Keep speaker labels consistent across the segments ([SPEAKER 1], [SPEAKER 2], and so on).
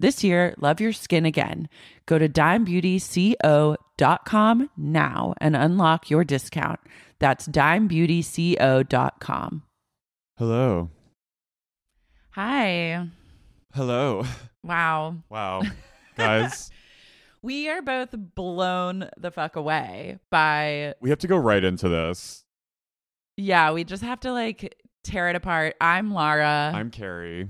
[SPEAKER 1] This year, love your skin again. Go to dimebeautyco.com now and unlock your discount. That's dimebeautyco.com.
[SPEAKER 2] Hello.
[SPEAKER 1] Hi.
[SPEAKER 2] Hello.
[SPEAKER 1] Wow.
[SPEAKER 2] Wow. Guys,
[SPEAKER 1] We are both blown the fuck away by,
[SPEAKER 2] we have to go right into this.
[SPEAKER 1] yeah, we just have to like tear it apart. I'm Lara,
[SPEAKER 2] I'm Carrie.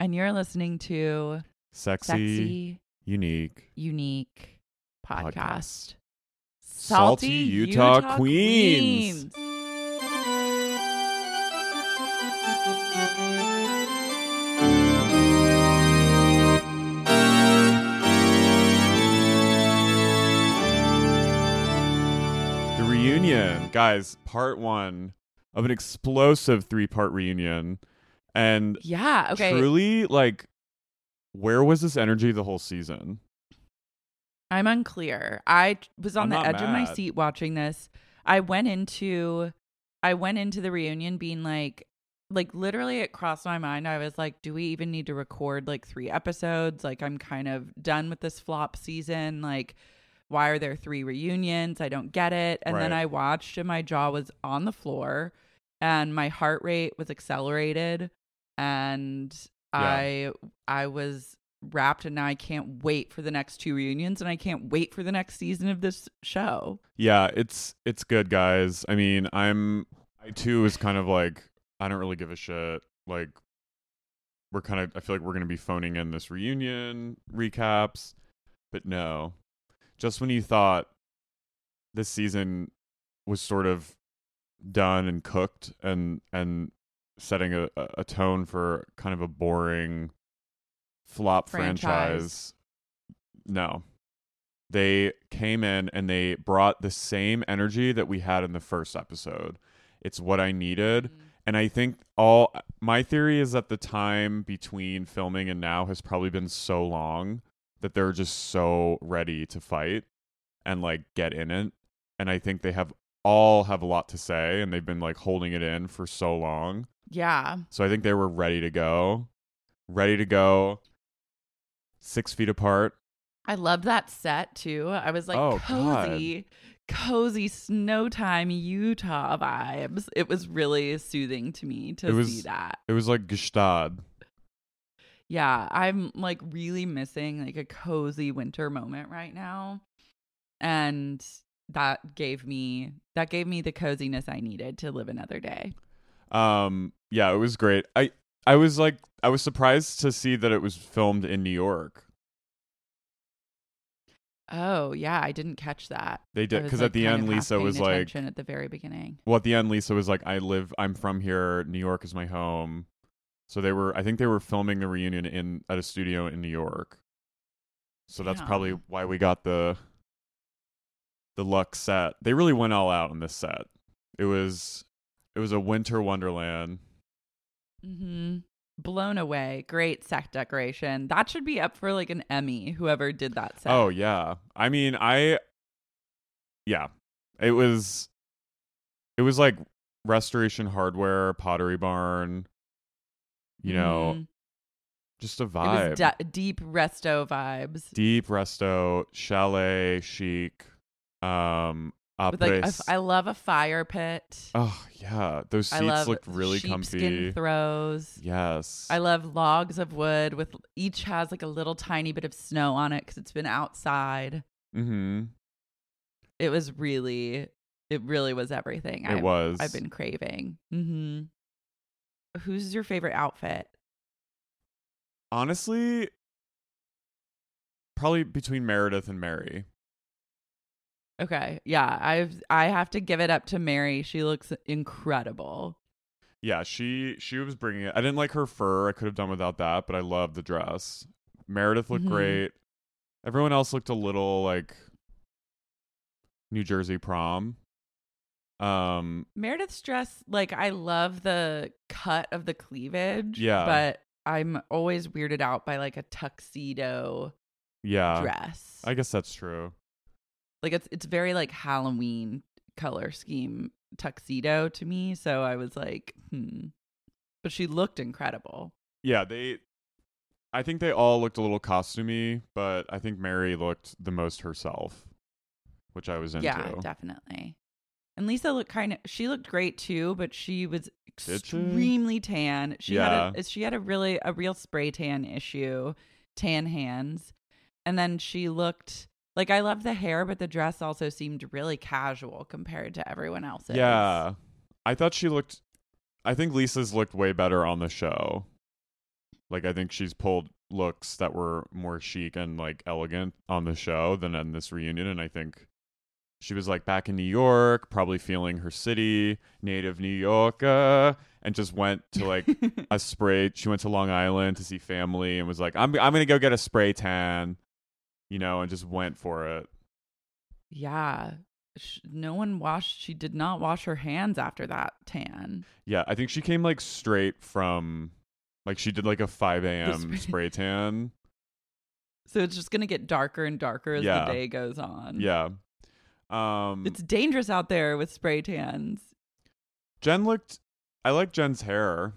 [SPEAKER 1] And you're listening to
[SPEAKER 2] Sexy,
[SPEAKER 1] Sexy,
[SPEAKER 2] unique.
[SPEAKER 1] Unique Podcast.
[SPEAKER 2] Podcast. Salty Utah Queens. The reunion, guys, part one of an explosive three part reunion. And
[SPEAKER 1] Yeah, okay.
[SPEAKER 2] truly, like, where was this energy the whole season?
[SPEAKER 1] I'm unclear. I was on
[SPEAKER 2] I'm
[SPEAKER 1] the edge of my seat watching this. I went into I went into the reunion being like like literally it crossed my mind. I was like, do we even need to record like 3 episodes? Like I'm kind of done with this flop season. Like why are there 3 reunions? I don't get it. And then I watched and my jaw was on the floor and my heart rate was accelerated and I I was wrapped and now I can't wait for the next two reunions and I can't wait for the next season of this show.
[SPEAKER 2] Yeah, it's it's good, guys. I mean, I'm I too is kind of like I don't really give a shit. Like we're kind of I feel like we're gonna be phoning in this reunion recaps, but no. Just when you thought this season was sort of done and cooked and and setting a, a tone for kind of a boring flop
[SPEAKER 1] Franchise.
[SPEAKER 2] franchise. No. they came in and they brought the same energy that we had in the first episode. It's what I needed. Mm. And I think all my theory is that the time between filming and now has probably been so long that they're just so ready to fight and like get in it. And I think they have all have a lot to say and they've been like holding it in for so long.
[SPEAKER 1] Yeah.
[SPEAKER 2] So I think they were ready to go. Ready to go. Six feet apart.
[SPEAKER 1] I loved that set too. I was like
[SPEAKER 2] Oh,
[SPEAKER 1] cozy, cozy snow time Utah vibes. It was really soothing to me to
[SPEAKER 2] was-
[SPEAKER 1] see that.
[SPEAKER 2] It was like Gstaad.
[SPEAKER 1] Yeah, I'm like really missing like a cozy winter moment right now. And that gave me that gave me the coziness I needed to live another day.
[SPEAKER 2] Um yeah, it was great. I I was like I was surprised to see that it was filmed in New York.
[SPEAKER 1] Oh, yeah, I didn't catch that.
[SPEAKER 2] They did because
[SPEAKER 1] like,
[SPEAKER 2] at the end Lisa was like
[SPEAKER 1] at the very beginning.
[SPEAKER 2] well at the end Lisa was like I live I'm from here, New York is my home. So they were I think they were filming the reunion in at a studio in New York. So that's probably why we got the the luck set. They really went all out on this set. It was it was a winter wonderland.
[SPEAKER 1] Mm-hmm. Blown away. Great set decoration. That should be up for like an Emmy, whoever did that set.
[SPEAKER 2] Oh yeah. I mean, I yeah. It was it was like restoration hardware, pottery barn, you know,
[SPEAKER 1] Mhm.
[SPEAKER 2] just a vibe.
[SPEAKER 1] deep resto vibes.
[SPEAKER 2] Deep resto, chalet, chic, um
[SPEAKER 1] With like, a
[SPEAKER 2] apres.
[SPEAKER 1] f- I love a fire pit.
[SPEAKER 2] oh yeah, those seats look really comfy.
[SPEAKER 1] throws.
[SPEAKER 2] yes.
[SPEAKER 1] I love logs of wood with each has like a little tiny bit of snow on it because it's been outside.
[SPEAKER 2] mm-hmm.
[SPEAKER 1] It was really, it really was everything.
[SPEAKER 2] It
[SPEAKER 1] I've,
[SPEAKER 2] was.
[SPEAKER 1] I've been craving. hmm Who's your favorite outfit?
[SPEAKER 2] Honestly, probably between Meredith and Mary.
[SPEAKER 1] Okay, yeah, I've I have to give it up to Mary. She looks incredible.
[SPEAKER 2] Yeah, she she was bringing it. I didn't like her fur. I could have done without that, but I love the dress. Meredith looked
[SPEAKER 1] Mhm.
[SPEAKER 2] great. Everyone else looked a little like New Jersey prom. Um,
[SPEAKER 1] Meredith's dress, like I love the cut of the cleavage.
[SPEAKER 2] Yeah.
[SPEAKER 1] but I'm always weirded out by like a tuxedo
[SPEAKER 2] yeah,
[SPEAKER 1] dress.
[SPEAKER 2] I guess that's true.
[SPEAKER 1] Like it's it's very like Halloween color scheme tuxedo to me. So I was like, hmm. But she looked incredible.
[SPEAKER 2] Yeah, they. I think they all looked a little costumey, but I think Mary looked the most herself, which I was into.
[SPEAKER 1] Yeah, definitely. And Lisa looked kind of she looked great too, but she was
[SPEAKER 2] Did she?
[SPEAKER 1] extremely tan. She
[SPEAKER 2] Yeah.
[SPEAKER 1] had a she had a really a real spray tan issue, tan hands. And then she looked like I love the hair, but the dress also seemed really casual compared to everyone else's.
[SPEAKER 2] Yeah. I thought she looked I think Lisa's looked way better on the show. Like I think she's pulled looks that were more chic and like elegant on the show than in this reunion and I think she was like back in New York, probably feeling her city, native New Yorker, and just went to like a spray. She went to Long Island to see family and was like, "I'm I'm gonna go get a spray tan," you know, and just went for it.
[SPEAKER 1] Yeah. No one washed, she did not wash her hands after that tan.
[SPEAKER 2] Yeah, I think she came like straight from like she did like a 5 a.m.
[SPEAKER 1] spray-
[SPEAKER 2] spray tan.
[SPEAKER 1] So it's just going to get darker and darker as
[SPEAKER 2] Yeah.
[SPEAKER 1] the day goes on.
[SPEAKER 2] Yeah. Um
[SPEAKER 1] It's dangerous out there with spray tans.
[SPEAKER 2] Jen looked I like Jen's hair.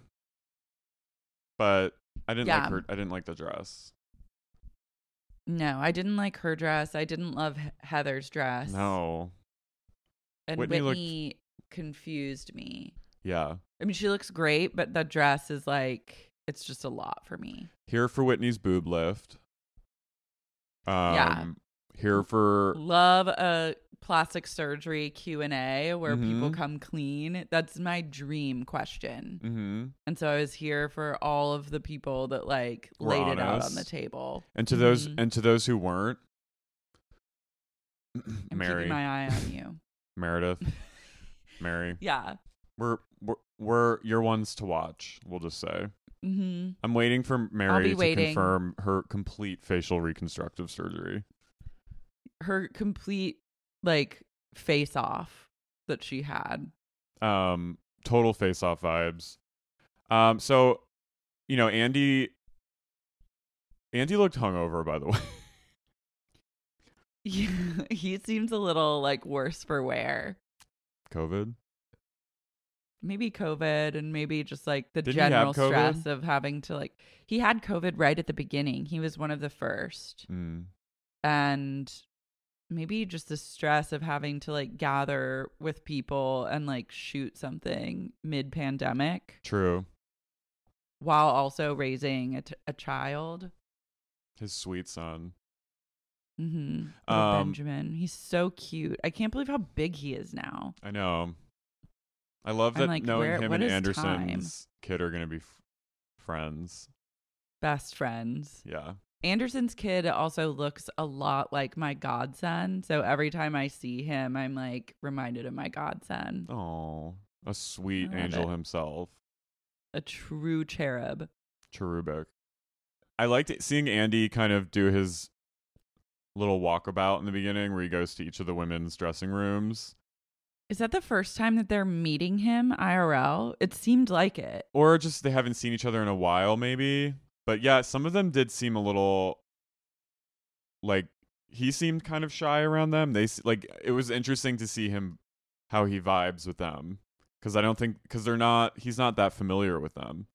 [SPEAKER 2] But I didn't
[SPEAKER 1] Yeah.
[SPEAKER 2] like her I didn't like the dress.
[SPEAKER 1] No, I didn't like her dress. I didn't love Heather's dress.
[SPEAKER 2] No.
[SPEAKER 1] And
[SPEAKER 2] Whitney
[SPEAKER 1] Whitney,
[SPEAKER 2] looked-
[SPEAKER 1] confused me.
[SPEAKER 2] Yeah.
[SPEAKER 1] I mean, she looks great, but the dress is like, it's just a lot for me.
[SPEAKER 2] Here for Whitney's boob lift. Um
[SPEAKER 1] Yeah.
[SPEAKER 2] here for
[SPEAKER 1] Love a plastic surgery Q&A where people
[SPEAKER 2] Mhm.
[SPEAKER 1] come clean. That's my dream question.
[SPEAKER 2] mhm.
[SPEAKER 1] And so I was here for all of the people that like
[SPEAKER 2] Were
[SPEAKER 1] laid it out on the table.
[SPEAKER 2] And to those
[SPEAKER 1] Mhm.
[SPEAKER 2] and to those who weren't
[SPEAKER 1] I'm
[SPEAKER 2] Mary
[SPEAKER 1] keeping my eye on you.
[SPEAKER 2] Meredith Mary
[SPEAKER 1] yeah.
[SPEAKER 2] we're, we're we're your ones to watch we'll just say
[SPEAKER 1] hmm
[SPEAKER 2] I'm waiting for Mary to
[SPEAKER 1] waiting.
[SPEAKER 2] confirm her complete facial reconstructive surgery
[SPEAKER 1] her complete like face off that she had.
[SPEAKER 2] Um, total face off vibes. Um, so you know, Andy. Andy looked hungover, by the way.
[SPEAKER 1] Yeah, he seems a little like worse for wear.
[SPEAKER 2] COVID.
[SPEAKER 1] Maybe COVID and maybe just like the
[SPEAKER 2] Didn't
[SPEAKER 1] general stress of having to like he had COVID right at the beginning. He was one of the first.
[SPEAKER 2] Mm.
[SPEAKER 1] And maybe just the stress of having to like gather with people and like shoot something mid pandemic
[SPEAKER 2] True.
[SPEAKER 1] while also raising a, t- a child.
[SPEAKER 2] His sweet son.
[SPEAKER 1] Mm-hmm.
[SPEAKER 2] Um,
[SPEAKER 1] Benjamin. He's so cute. I can't believe how big he is now.
[SPEAKER 2] I know. I love that
[SPEAKER 1] like,
[SPEAKER 2] knowing
[SPEAKER 1] where-
[SPEAKER 2] him and Anderson's kid are going to be f- friends.
[SPEAKER 1] Best friends.
[SPEAKER 2] Yeah.
[SPEAKER 1] Anderson's kid also looks a lot like my godson. So every time I see him, I'm like reminded of my godson.
[SPEAKER 2] Oh, a sweet angel
[SPEAKER 1] it.
[SPEAKER 2] himself.
[SPEAKER 1] A true cherub.
[SPEAKER 2] Cherubic. I liked it, seeing Andy kind of do his little walkabout in the beginning where he goes to each of the women's dressing rooms.
[SPEAKER 1] Is that the first time that they're meeting him IRL? It seemed like it.
[SPEAKER 2] Or just they haven't seen each other in a while, maybe. But yeah, some of them did seem a little like he seemed kind of shy around them. They like it was interesting to see him how he vibes with them because I don't think because they're not he's not that familiar with them.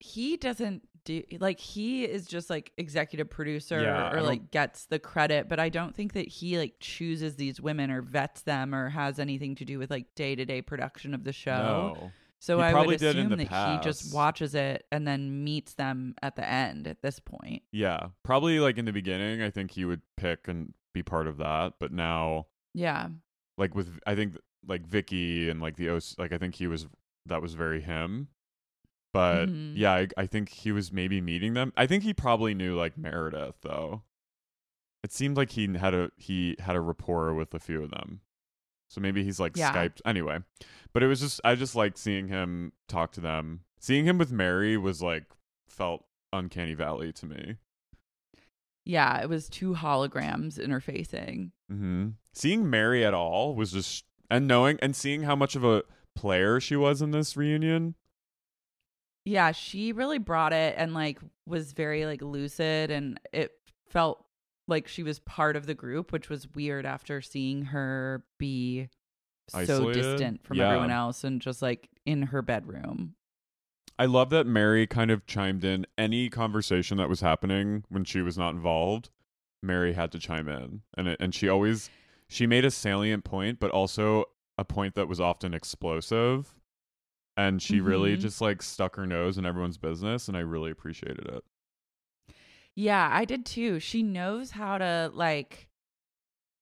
[SPEAKER 1] He doesn't do like he is just like executive producer
[SPEAKER 2] Yeah,
[SPEAKER 1] or like gets the credit, but I don't think that he like chooses these women or vets them or has anything to do with like day to day production of the show.
[SPEAKER 2] No.
[SPEAKER 1] So
[SPEAKER 2] He
[SPEAKER 1] I would assume that he just watches it and then meets them at the end at this point.
[SPEAKER 2] Yeah, probably like in the beginning, I think he would pick and be part of that. But now,
[SPEAKER 1] Yeah.
[SPEAKER 2] like with I think like Vicki and like the OC, like I think he was that was very him. But
[SPEAKER 1] Mhm.
[SPEAKER 2] yeah, I, I think he was maybe meeting them. I think he probably knew like Meredith though. It seemed like he had a he had a rapport with a few of them. So maybe he's like
[SPEAKER 1] Yeah.
[SPEAKER 2] Skyped anyway. But it was just I just like seeing him talk to them. Seeing him with Mary was like felt uncanny valley to me.
[SPEAKER 1] Yeah, it was two holograms interfacing.
[SPEAKER 2] hmm Seeing Mary at all was just, and knowing and seeing how much of a player she was in this reunion.
[SPEAKER 1] Yeah, she really brought it and like was very like lucid and it felt like she was part of the group, which was weird after seeing her be so
[SPEAKER 2] Isolated?
[SPEAKER 1] distant from
[SPEAKER 2] Yeah.
[SPEAKER 1] everyone else and just like in her bedroom.
[SPEAKER 2] I love that Mary kind of chimed in any conversation that was happening when she was not involved. Mary had to chime in, and it, and she always she made a salient point, but also a point that was often explosive. And she really
[SPEAKER 1] Mhm.
[SPEAKER 2] just like stuck her nose in everyone's business, and I really appreciated it.
[SPEAKER 1] Yeah, I did too. She knows how to like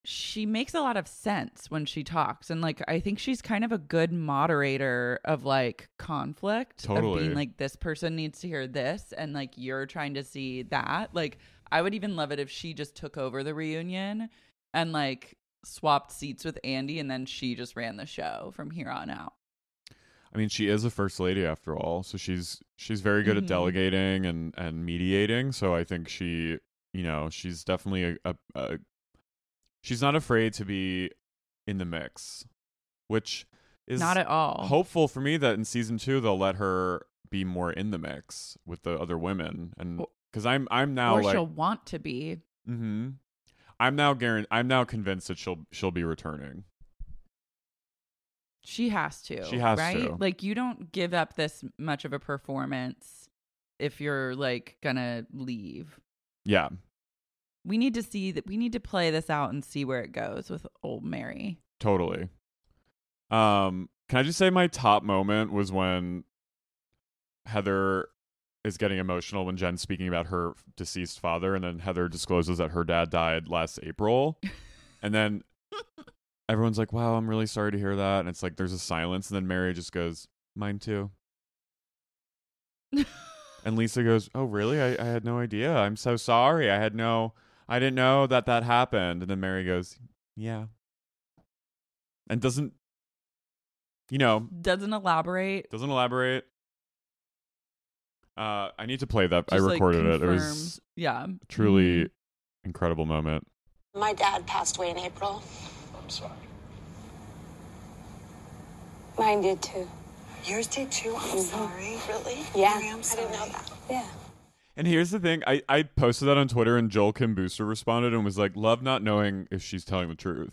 [SPEAKER 1] she makes a lot of sense when she talks and like I think she's kind of a good moderator of like conflict of
[SPEAKER 2] Totally.
[SPEAKER 1] being like this person needs to hear this and like you're trying to see that. Like I would even love it if she just took over the reunion and like swapped seats with Andy and then she just ran the show from here on out.
[SPEAKER 2] I mean, she is a first lady after all, so she's she's very good
[SPEAKER 1] Mhm.
[SPEAKER 2] at delegating and and mediating. So I think she, you know, she's definitely a, a, a she's not afraid to be in the mix, which is
[SPEAKER 1] Not at all.
[SPEAKER 2] hopeful for me that in season two they'll let her be more in the mix with the other women, and because I'm I'm now
[SPEAKER 1] or
[SPEAKER 2] like,
[SPEAKER 1] she'll want to be.
[SPEAKER 2] hmm I'm now guaran- I'm now convinced that she'll she'll be returning.
[SPEAKER 1] She has to.
[SPEAKER 2] She has
[SPEAKER 1] right?
[SPEAKER 2] to.
[SPEAKER 1] Like you don't give up this much of a performance if you're like gonna leave.
[SPEAKER 2] Yeah,
[SPEAKER 1] We need to see that we need to play this out and see where it goes with old Mary.
[SPEAKER 2] Totally. Um, can I just say my top moment was when Heather is getting emotional when Jen's speaking about her deceased father, and then Heather discloses that her dad died last April, and then everyone's like, "Wow, I'm really sorry to hear that," and it's like there's a silence, and then Mary just goes, "Mine too," and Lisa goes, "Oh, really? I, I had no idea. I'm so sorry. I had no, I didn't know that that happened," and then Mary goes, "Yeah." and doesn't you know
[SPEAKER 1] Doesn't elaborate.
[SPEAKER 2] doesn't elaborate uh i need to play that i
[SPEAKER 1] just, like,
[SPEAKER 2] recorded it it was
[SPEAKER 1] confirms- Yeah.
[SPEAKER 2] truly
[SPEAKER 1] Mhm.
[SPEAKER 2] incredible moment
[SPEAKER 3] My dad passed away in April.
[SPEAKER 4] I'm sorry.
[SPEAKER 3] Mine did too.
[SPEAKER 5] Yours did too. I'm sorry.
[SPEAKER 3] Really?
[SPEAKER 5] Mary,
[SPEAKER 3] Yeah.
[SPEAKER 5] I'm
[SPEAKER 3] I didn't know that. Yeah.
[SPEAKER 2] And here's the thing: I I posted that on Twitter, and Joel Kim Booster responded and was like, "Love not knowing if she's telling the truth."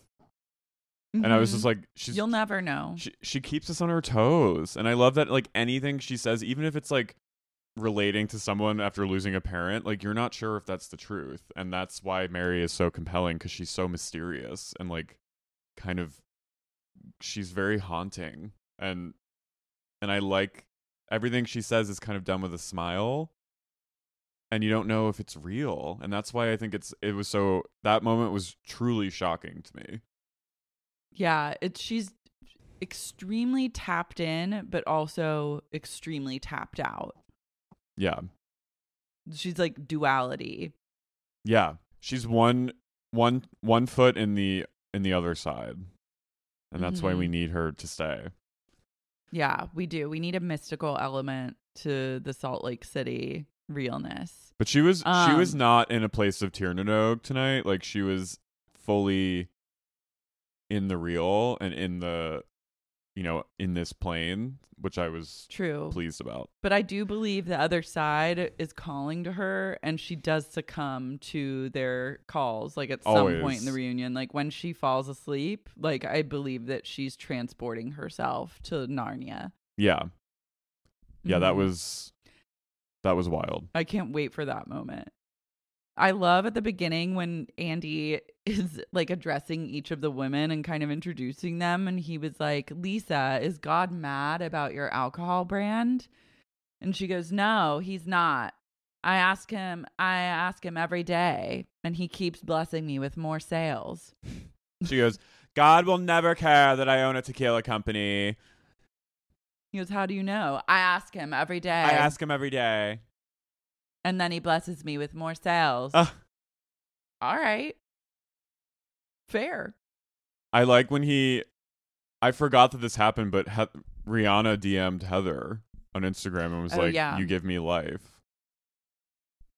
[SPEAKER 2] And I was just like, "She's
[SPEAKER 1] Mm-hmm. You'll never know.
[SPEAKER 2] she she keeps us on her toes." And I love that like anything she says, even if it's like relating to someone after losing a parent, like you're not sure if that's the truth, and that's why Mary is so compelling because she's so mysterious and like kind of she's very haunting and and I like everything she says is kind of done with a smile and you don't know if it's real and that's why I think it's it was so that moment was truly shocking to me.
[SPEAKER 1] Yeah, it's she's extremely tapped in, but also extremely tapped out.
[SPEAKER 2] Yeah.
[SPEAKER 1] She's like duality.
[SPEAKER 2] Yeah. She's one one one foot in the in the other side. And that's why we
[SPEAKER 1] Mhm.
[SPEAKER 2] need her to stay.
[SPEAKER 1] Yeah, we do. We need a mystical element to the Salt Lake City realness.
[SPEAKER 2] But she was she was
[SPEAKER 1] Um,
[SPEAKER 2] not in a place of Tír na nÓg tonight. Like she was fully in the real and in the you know, in this plane, which I was
[SPEAKER 1] True.
[SPEAKER 2] pleased about.
[SPEAKER 1] But I do believe the other side is calling to her and she does succumb to their calls like at some point in the reunion. Like when she falls asleep, like I believe that she's transporting herself to Narnia.
[SPEAKER 2] Yeah. Yeah, that
[SPEAKER 1] Mhm.
[SPEAKER 2] was that was wild.
[SPEAKER 1] I can't wait for that moment. I love at the beginning when Andy is like addressing each of the women and kind of introducing them. And he was like, Lisa, is God mad about your alcohol brand? And she goes, No, he's not. I ask him, I ask him every day, and he keeps blessing me with more sales.
[SPEAKER 2] She goes, God will never care that I own a tequila company.
[SPEAKER 1] He goes, How do you know? I ask him every day.
[SPEAKER 2] I ask him every day.
[SPEAKER 1] And then he blesses me with more sales.
[SPEAKER 2] Ugh.
[SPEAKER 1] All right. Fair.
[SPEAKER 2] I like when he. I forgot that this happened, but he- Rihanna DM'd Heather on Instagram and was
[SPEAKER 1] Oh,
[SPEAKER 2] like,
[SPEAKER 1] yeah.
[SPEAKER 2] "You give me life."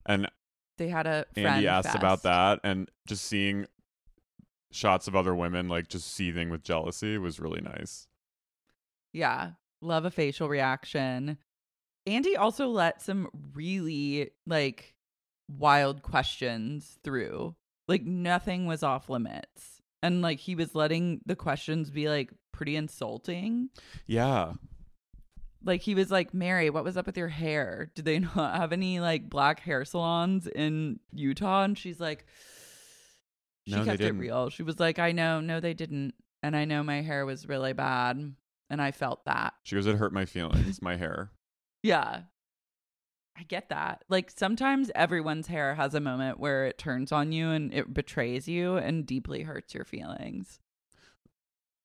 [SPEAKER 2] And
[SPEAKER 1] They had a friend
[SPEAKER 2] Andy asked about that, and just seeing shots of other women like just seething with jealousy was really nice.
[SPEAKER 1] Yeah. Love a facial reaction. Andy also let some really like wild questions through. Like nothing was off limits. And like he was letting the questions be like pretty insulting.
[SPEAKER 2] Yeah,
[SPEAKER 1] Like he was like, Mary, what was up with your hair? Do they not have any like black hair salons in Utah? And she's like, she
[SPEAKER 2] No,
[SPEAKER 1] kept it
[SPEAKER 2] didn't.
[SPEAKER 1] real. She was like, I know, no, they didn't. And I know my hair was really bad. And I felt that.
[SPEAKER 2] she goes, "It hurt my feelings, my hair."
[SPEAKER 1] Yeah. I get that. Like sometimes everyone's hair has a moment where it turns on you and it betrays you and deeply hurts your feelings.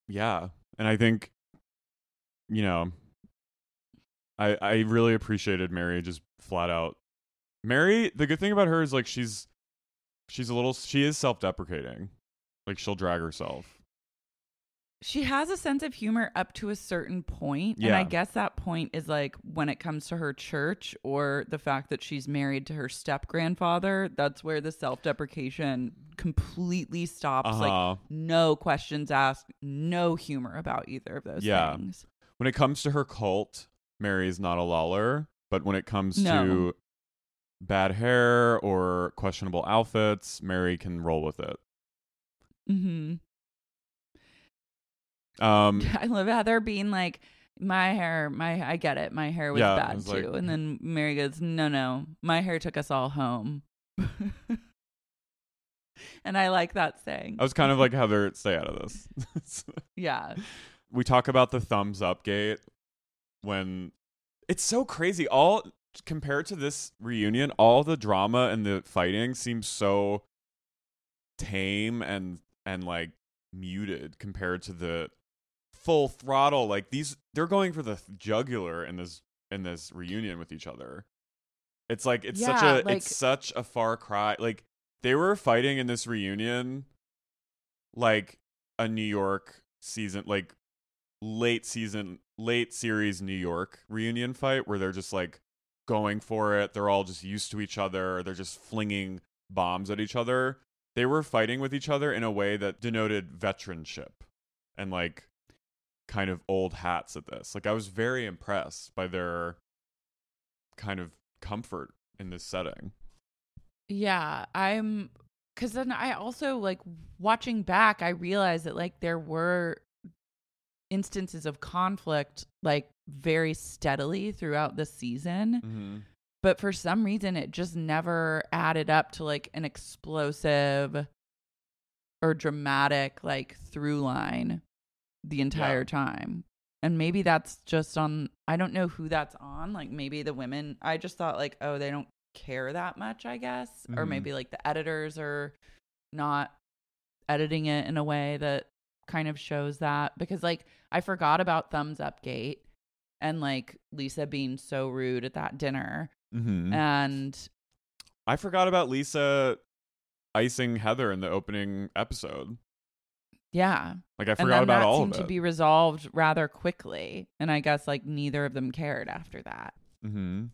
[SPEAKER 2] Yeah, and I think, you know, I I really appreciated Mary just flat out. Mary, the good thing about her is like she's she's a little she is self deprecating, like she'll drag herself.
[SPEAKER 1] She has a sense of humor up to a certain point, And I guess that point is like when it comes to her church or the fact that she's married to her step grandfather. That's where the self deprecation completely stops.
[SPEAKER 2] Uh-huh.
[SPEAKER 1] Like, no questions asked, no humor about either of those
[SPEAKER 2] Yeah.
[SPEAKER 1] things.
[SPEAKER 2] When it comes to her cult, Mary is not a lawler, but when it comes
[SPEAKER 1] No.
[SPEAKER 2] to bad hair or questionable outfits, Mary can roll with it.
[SPEAKER 1] hmm
[SPEAKER 2] Um,
[SPEAKER 1] I love Heather being like, my hair, my I get it, my hair was
[SPEAKER 2] Yeah,
[SPEAKER 1] bad
[SPEAKER 2] was
[SPEAKER 1] too.
[SPEAKER 2] like-
[SPEAKER 1] and then Mary goes, no, no, my hair took us all home. and I like that saying.
[SPEAKER 2] I was kind of like Heather, stay out of this.
[SPEAKER 1] yeah,
[SPEAKER 2] we talk about the thumbs up gate when it's so crazy. All compared to this reunion, all the drama and the fighting seems so tame and and like muted compared to the full throttle. Like these, they're going for the jugular in this in this reunion with each other. It's like it's such a
[SPEAKER 1] like-
[SPEAKER 2] it's such a far cry. Like they were fighting in this reunion like a New York season, like late season, late series New York reunion fight where they're just like going for it. They're all just used to each other. They're just flinging bombs at each other. they were fighting with each other in a way that denoted veteranship and like kind of old hats at this. Like I was very impressed by their kind of comfort in this setting.
[SPEAKER 1] Yeah, I'm cuz then I also like watching back I realized that like there were instances of conflict like very steadily throughout the season.
[SPEAKER 2] Mm-hmm.
[SPEAKER 1] But for some reason it just never added up to like an explosive or dramatic like through line the entire time. And maybe that's just on I don't know who that's on. Like maybe the women I just thought like, oh, they don't care that much, I guess. Or
[SPEAKER 2] Mhm.
[SPEAKER 1] maybe like the editors are not editing it in a way that kind of shows that. Because like I forgot about thumbs up gate and like Lisa being so rude at that dinner.
[SPEAKER 2] Mm-hmm.
[SPEAKER 1] And
[SPEAKER 2] I forgot about Lisa icing Heather in the opening episode.
[SPEAKER 1] Yeah.
[SPEAKER 2] Like I forgot about
[SPEAKER 1] that
[SPEAKER 2] all
[SPEAKER 1] seemed
[SPEAKER 2] of
[SPEAKER 1] to be resolved rather quickly. And I guess like neither of them cared after that.
[SPEAKER 2] mm-hmm.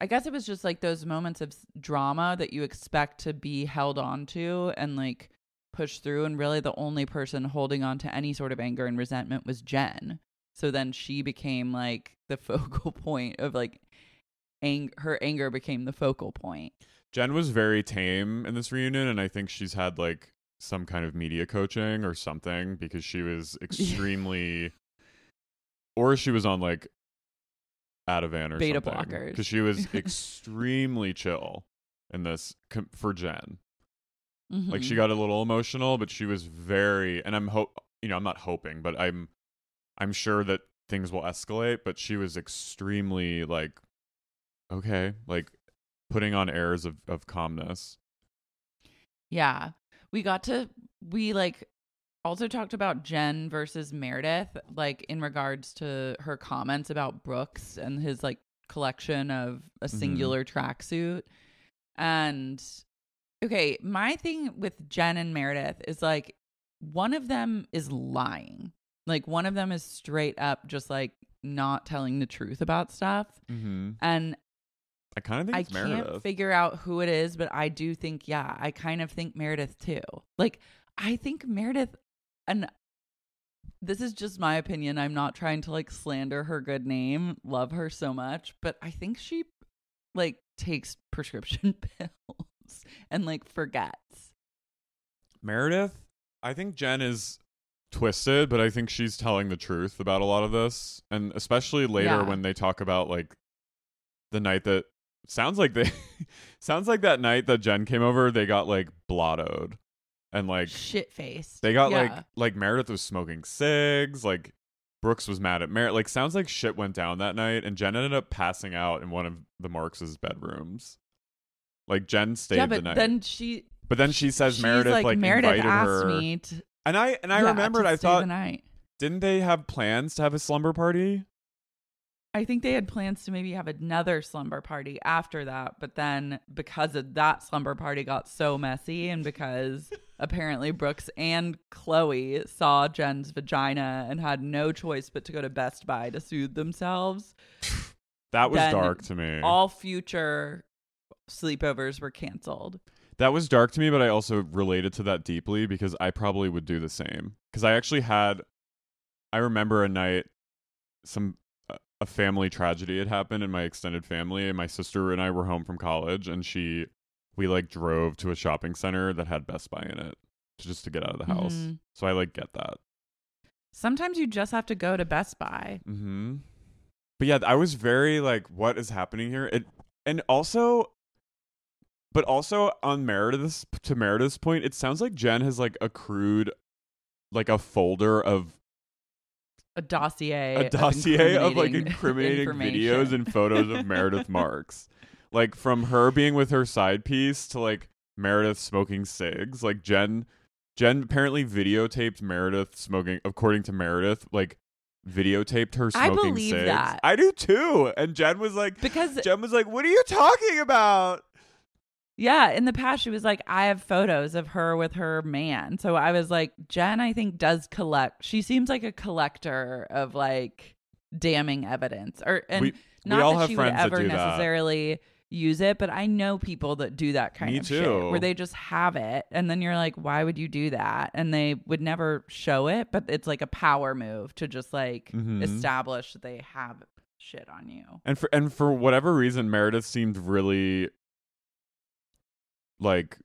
[SPEAKER 1] I guess it was just like those moments of drama that you expect to be held on to and like pushed through. And really, the only person holding on to any sort of anger and resentment was Jen. So then she became like the focal point of like ang- her anger became the focal point.
[SPEAKER 2] Jen was very tame in this reunion, and I think she's had like some kind of media coaching or something because she was extremely, or she was on like Ativan or
[SPEAKER 1] Beta
[SPEAKER 2] something
[SPEAKER 1] blockers.
[SPEAKER 2] because she was extremely chill in this com- for Jen. Like she
[SPEAKER 1] Mhm.
[SPEAKER 2] got a little emotional, but she was very, and I'm hope you know I'm not hoping, but I'm I'm sure that things will escalate. But she was extremely like okay, like putting on airs of of calmness.
[SPEAKER 1] Yeah. We got to we like also talked about Jen versus Meredith like in regards to her comments about Brooks and his like collection of a
[SPEAKER 2] Mhm.
[SPEAKER 1] singular tracksuit. And okay, my thing with Jen and Meredith is like one of them is lying. Like one of them is straight up just like not telling the truth about stuff.
[SPEAKER 2] Mm-hmm.
[SPEAKER 1] And
[SPEAKER 2] I kind of think Meredith.
[SPEAKER 1] I
[SPEAKER 2] it's
[SPEAKER 1] can't
[SPEAKER 2] Meredith.
[SPEAKER 1] figure out who it is, but I do think, yeah, I kind of think Meredith too. Like, I think Meredith, and this is just my opinion. I'm not trying to like slander her good name, love her so much, but I think she like takes prescription pills and like forgets.
[SPEAKER 2] Meredith, I think Jen is twisted, but I think she's telling the truth about a lot of this, and especially later
[SPEAKER 1] Yeah.
[SPEAKER 2] when they talk about like the night that sounds like they sounds like that night that Jen came over, they got like blottoed, and like
[SPEAKER 1] shit faced.
[SPEAKER 2] they got
[SPEAKER 1] yeah.
[SPEAKER 2] like like Meredith was smoking cigs, like Brooks was mad at Meredith. Like sounds like shit went down that night, and Jen ended up passing out in one of the Marks' bedrooms. Like Jen stayed
[SPEAKER 1] yeah,
[SPEAKER 2] the
[SPEAKER 1] but
[SPEAKER 2] night,
[SPEAKER 1] then she
[SPEAKER 2] but then she says Meredith
[SPEAKER 1] like,
[SPEAKER 2] like,
[SPEAKER 1] Meredith
[SPEAKER 2] invited
[SPEAKER 1] asked
[SPEAKER 2] her.
[SPEAKER 1] me to
[SPEAKER 2] And I and I
[SPEAKER 1] yeah,
[SPEAKER 2] remembered I
[SPEAKER 1] the
[SPEAKER 2] thought
[SPEAKER 1] night.
[SPEAKER 2] didn't they have plans to have a slumber party?
[SPEAKER 1] I think they had plans to maybe have another slumber party after that, but then because of that slumber party got so messy and because apparently Brooks and Chloe saw Jen's vagina and had no choice but to go to Best Buy to soothe themselves,
[SPEAKER 2] That was dark to me.
[SPEAKER 1] all future sleepovers were canceled.
[SPEAKER 2] that was dark to me, but I also related to that deeply because I probably would do the same. Because I actually had, I remember a night, some a- family tragedy had happened in my extended family, and my sister and I were home from college, and she, we like drove to a shopping center that had Best Buy in it, just to get out of the house.
[SPEAKER 1] Mhm.
[SPEAKER 2] So I like get that.
[SPEAKER 1] Sometimes you just have to go to Best Buy.
[SPEAKER 2] hmm But yeah, I was very like, what is happening here? It and also, but also on Meredith's to Meredith's point, it sounds like Jen has like accrued like a folder of
[SPEAKER 1] A dossier.
[SPEAKER 2] a dossier of like
[SPEAKER 1] incriminating
[SPEAKER 2] incriminating videos and photos of Meredith Marks, like from her being with her side piece to like Meredith smoking cigs. Like Jen, Jen apparently videotaped Meredith smoking, according to Meredith, like videotaped her smoking I
[SPEAKER 1] believe
[SPEAKER 2] cigs.
[SPEAKER 1] that.
[SPEAKER 2] I do too. And Jen was like,
[SPEAKER 1] because
[SPEAKER 2] Jen was like, "What are you talking about?"
[SPEAKER 1] Yeah, in the past she was like, I have photos of her with her man. So I was like, Jen, I think does collect. She seems like a collector of like damning evidence, or and
[SPEAKER 2] We- we
[SPEAKER 1] not
[SPEAKER 2] all
[SPEAKER 1] that
[SPEAKER 2] have
[SPEAKER 1] she would
[SPEAKER 2] that
[SPEAKER 1] ever
[SPEAKER 2] that.
[SPEAKER 1] necessarily use it, but I know people that do that kind
[SPEAKER 2] Me
[SPEAKER 1] of shit
[SPEAKER 2] too.
[SPEAKER 1] where they just have it and then you're like, why would you do that? And they would never show it, but it's like a power move to just like
[SPEAKER 2] Mhm.
[SPEAKER 1] establish that they have shit on you.
[SPEAKER 2] And for and for whatever reason, Meredith seemed really like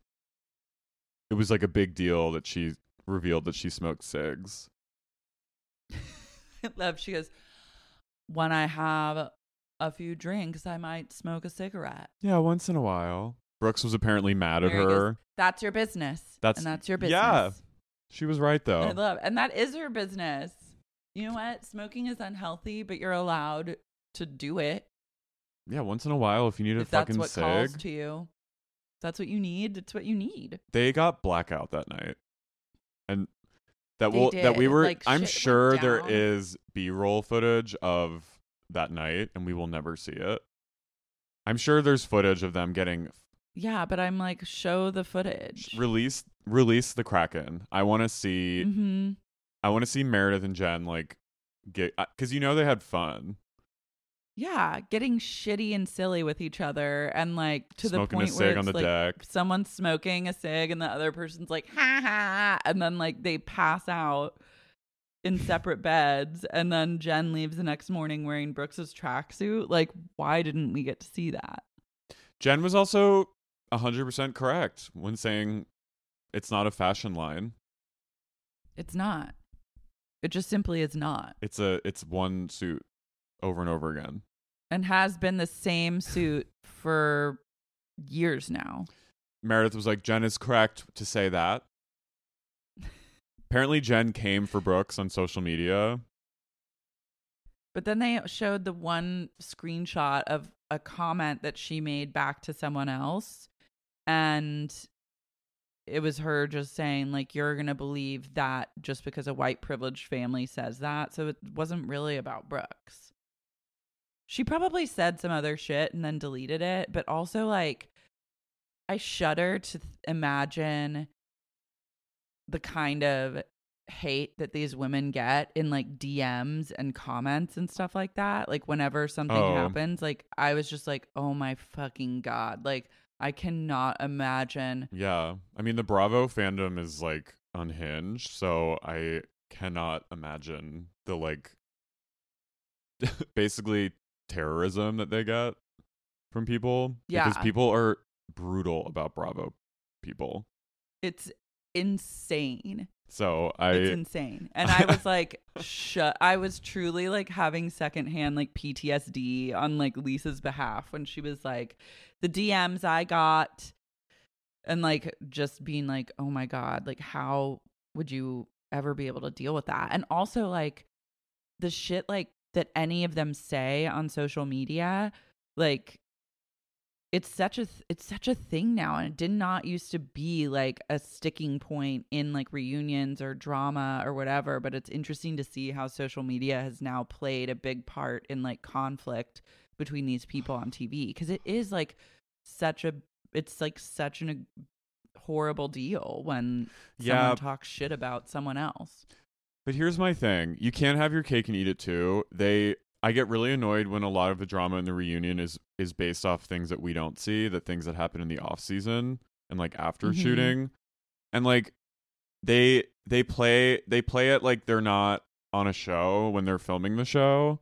[SPEAKER 2] it was like a big deal that she revealed that she smoked cigs.
[SPEAKER 1] I love she goes, when I have a few drinks, I might smoke a cigarette.
[SPEAKER 2] Yeah, once in a while. Brooks was apparently mad at
[SPEAKER 1] Mary goes,
[SPEAKER 2] her.
[SPEAKER 1] that's your business.
[SPEAKER 2] That's-
[SPEAKER 1] and that's your business.
[SPEAKER 2] yeah. She was right though.
[SPEAKER 1] I love, and that is her business. You know what? Smoking is unhealthy, but you're allowed to do it
[SPEAKER 2] yeah, once in a while if you need a
[SPEAKER 1] if that's
[SPEAKER 2] fucking
[SPEAKER 1] what calls
[SPEAKER 2] cig.
[SPEAKER 1] to you. That's what you need. It's what you need.
[SPEAKER 2] they got blackout that night. And that will that we were
[SPEAKER 1] Like,
[SPEAKER 2] I'm sure there is B-roll footage of that night and we will never see it. I'm sure there's footage of them getting
[SPEAKER 1] Yeah, but I'm like, show the footage.
[SPEAKER 2] release release the Kraken. I want to see
[SPEAKER 1] hmm
[SPEAKER 2] I want to see Meredith and Jen like get cuz you know they had fun.
[SPEAKER 1] Yeah, getting shitty and silly with each other, and like to
[SPEAKER 2] Smoking
[SPEAKER 1] the point where it's like
[SPEAKER 2] deck.
[SPEAKER 1] someone's smoking a cig, and the other person's like ha ha, and then like they pass out in separate beds, and then Jen leaves the next morning wearing Brooks's tracksuit. Like, why didn't we get to see that?
[SPEAKER 2] Jen was also 100% correct when saying it's not a fashion line.
[SPEAKER 1] It's not. It just simply is not,
[SPEAKER 2] It's a it's one suit over and over again.
[SPEAKER 1] and has been the same suit for years now.
[SPEAKER 2] Meredith was like, Jen is correct to say that. Apparently, Jen came for Brooks on social media.
[SPEAKER 1] But then they showed the one screenshot of a comment that she made back to someone else. And it was her just saying, like, you're going to believe that just because a white privileged family says that. So it wasn't really about Brooks. She probably said some other shit and then deleted it. But also, like, I shudder to th- imagine the kind of hate that these women get in like DMs and comments and stuff like that. Like whenever something
[SPEAKER 2] Oh.
[SPEAKER 1] happens, like I was just like, "Oh my fucking god." Like I cannot imagine.
[SPEAKER 2] Yeah. I mean, the Bravo fandom is like unhinged. So I cannot imagine the like basically terrorism that they get from people.
[SPEAKER 1] Yeah.
[SPEAKER 2] Because people are brutal about Bravo people.
[SPEAKER 1] It's insane.
[SPEAKER 2] So I.
[SPEAKER 1] It's insane. And I was like, shut. I was truly like having secondhand like PTSD on like Lisa's behalf when she was like, the DMs I got, and like just being like, oh my God, like, how would you ever be able to deal with that? And also, like, the shit like that any of them say on social media, like, it's such a th- it's such a thing now and it did not used to be like a sticking point in like reunions or drama or whatever but it's interesting to see how social media has now played a big part in like conflict between these people on TV because it is like such a it's like such an horrible deal when
[SPEAKER 2] Yeah.
[SPEAKER 1] someone talks shit about someone else
[SPEAKER 2] But here's my thing. You can't have your cake and eat it too. They I get really annoyed when a lot of the drama in the reunion is is based off things that we don't see, the things that happen in the off season and like after
[SPEAKER 1] Mhm.
[SPEAKER 2] shooting. And like they they play they play it like they're not on a show when they're filming the show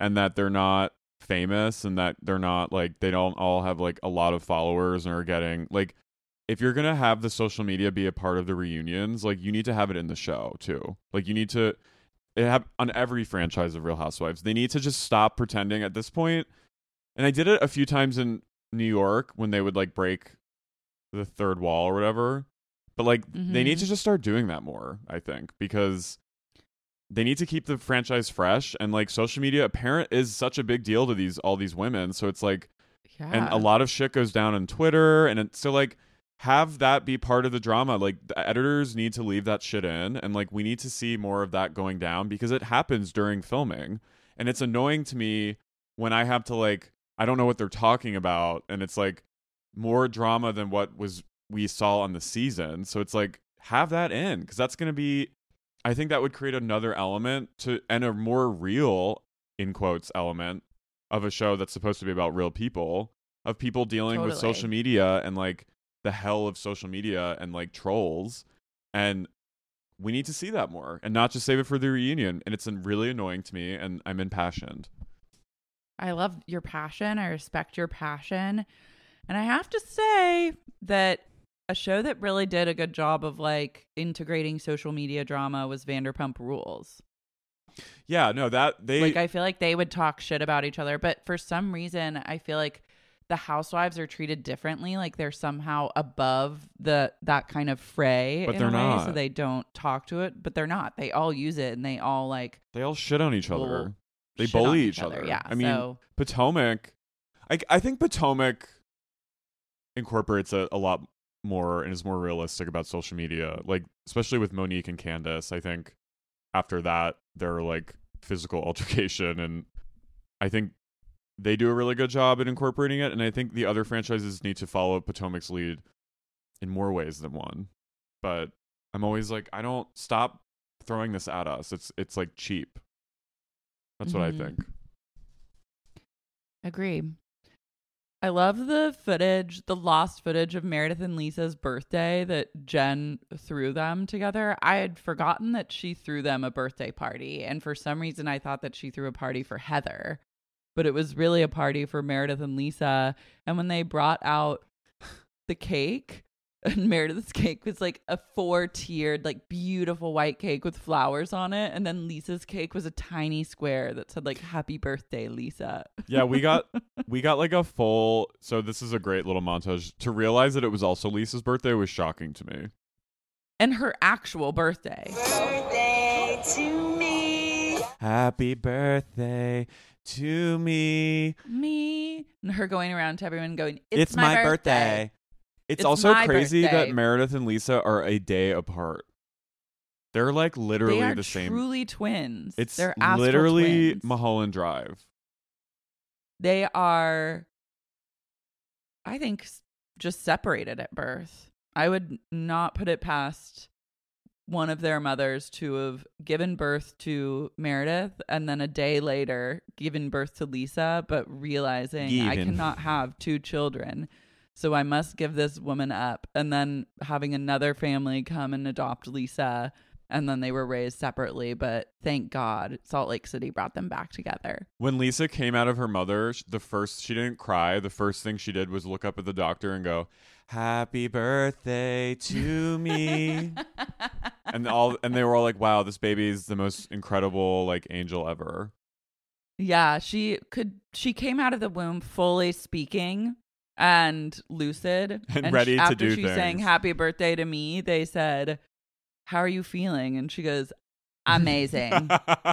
[SPEAKER 2] and that they're not famous and that they're not like they don't all have like a lot of followers and are getting like if you're gonna have the social media be a part of the reunions, like you need to have it in the show too. Like you need to it have on every franchise of Real Housewives. They need to just stop pretending at this point. And I did it a few times in New York when they would like break the third wall or whatever. But like they need to mm-hmm. just start doing that more, I think, because they need to keep the franchise fresh and like social media apparent is such a big deal to these all these women. So it's like
[SPEAKER 1] yeah
[SPEAKER 2] and a lot of shit goes down on Twitter, and it, so like have that be part of the drama. Like the editors need to leave that shit in, and like we need to see more of that going down because it happens during filming, and it's annoying to me when I have to like I don't know what they're talking about, and it's like more drama than what was we saw on the season. So it's like have that in because that's gonna be. I think that would create another element to and a more real in quotes element of a show that's supposed to be about real people of people dealing with social media and like the hell of social media and like trolls and we need to see that more and not just save it for the reunion and it's really annoying to me and i'm impassioned
[SPEAKER 1] I love your passion. I respect your passion. And I have to say that a show that really did a good job of like integrating social media drama was Vanderpump Rules.
[SPEAKER 2] yeah no that they
[SPEAKER 1] like I feel like they would talk shit about each other, but for some reason I feel like the housewives are treated differently like they're somehow above the that kind of fray
[SPEAKER 2] But
[SPEAKER 1] in
[SPEAKER 2] they're
[SPEAKER 1] a way, so they don't talk to it but they're not. They all use it and they all like
[SPEAKER 2] they all shit on each other. They bully
[SPEAKER 1] each
[SPEAKER 2] each
[SPEAKER 1] other,
[SPEAKER 2] other.
[SPEAKER 1] yeah,
[SPEAKER 2] i mean potomac I, I think potomac incorporates a, a lot more and is more realistic about social media like especially with monique and candace. I think after that they're like physical altercation and i think they do a really good job at incorporating it and i think the other franchises need to follow potomac's lead in more ways than one but i'm always like i don't stop throwing this at us it's it's like cheap that's what i
[SPEAKER 1] Mhm.
[SPEAKER 2] think
[SPEAKER 1] Agree. I love the footage, the lost footage of Meredith and Lisa's birthday that Jen threw them together. I had forgotten that she threw them a birthday party. And for some reason, I thought that she threw a party for Heather, but it was really a party for Meredith and Lisa. And when they brought out the cake, and Meredith's cake was like a four tiered, like beautiful white cake with flowers on it. And then Lisa's cake was a tiny square that said, like, Happy Birthday, Lisa.
[SPEAKER 2] Yeah, we got we got like a full. So this is a great little montage. To realize that it was also Lisa's birthday was shocking to me.
[SPEAKER 1] and her actual birthday.
[SPEAKER 5] Birthday to me.
[SPEAKER 2] Happy birthday to me.
[SPEAKER 1] Me and her going around to everyone going, "It's, my, birthday."
[SPEAKER 2] It's,
[SPEAKER 1] It's
[SPEAKER 2] also crazy
[SPEAKER 1] birthday.
[SPEAKER 2] that Meredith and Lisa are a day apart. They're like literally
[SPEAKER 1] They
[SPEAKER 2] the same.
[SPEAKER 1] truly twins.
[SPEAKER 2] it's
[SPEAKER 1] They're
[SPEAKER 2] literally
[SPEAKER 1] twins.
[SPEAKER 2] Mulholland Drive.
[SPEAKER 1] They are, I think, just separated at birth. I would not put it past one of their mothers to have given birth to Meredith and then a day later given birth to Lisa, but realizing I cannot have two children. So I must give this woman up. And then having another family come and adopt Lisa. And then they were raised separately. But thank God Salt Lake City brought them back together.
[SPEAKER 2] When Lisa came out of her mother, the first she didn't cry. The first thing she did was look up at the doctor and go, "Happy birthday to me." and all and they were all like, "Wow, this baby is the most incredible like angel ever."
[SPEAKER 1] Yeah, she could. She came out of the womb fully speaking and lucid
[SPEAKER 2] And ready
[SPEAKER 1] sh-
[SPEAKER 2] to
[SPEAKER 1] after
[SPEAKER 2] do
[SPEAKER 1] she sang
[SPEAKER 2] things.
[SPEAKER 1] "Happy Birthday" to me. They said, "How are you feeling?" And she goes, "Amazing."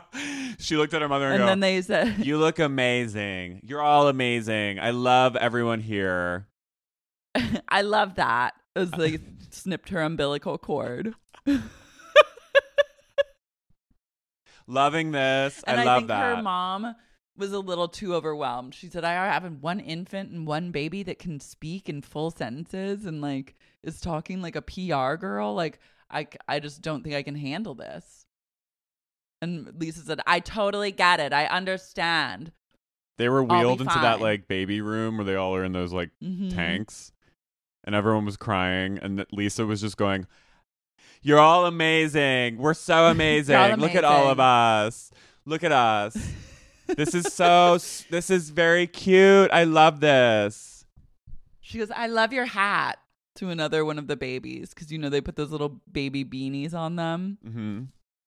[SPEAKER 2] she looked at her mother and,
[SPEAKER 1] and
[SPEAKER 2] go,
[SPEAKER 1] then they said,
[SPEAKER 2] "You look amazing. You're all amazing. I love everyone here."
[SPEAKER 1] "I love that." As they snipped her umbilical cord.
[SPEAKER 2] Loving this.
[SPEAKER 1] And
[SPEAKER 2] I
[SPEAKER 1] I,
[SPEAKER 2] love
[SPEAKER 1] think
[SPEAKER 2] that.
[SPEAKER 1] her mom was a little too overwhelmed. She said, I have one infant and one baby that can speak in full sentences and like is talking like a PR girl. Like, I, I just don't think I can handle this. And Lisa said, I totally get it. I understand.
[SPEAKER 2] They were wheeled into that like baby room where they all are in those like
[SPEAKER 1] Mhm.
[SPEAKER 2] tanks, and everyone was crying, and Lisa was just going, "You're all amazing. We're so amazing.
[SPEAKER 1] all
[SPEAKER 2] Look at all of us. Look at us. this is so. This is very cute. I love this."
[SPEAKER 1] She goes, I love your hat to another one of the babies because, you know, they put those little baby beanies on them.
[SPEAKER 2] hmm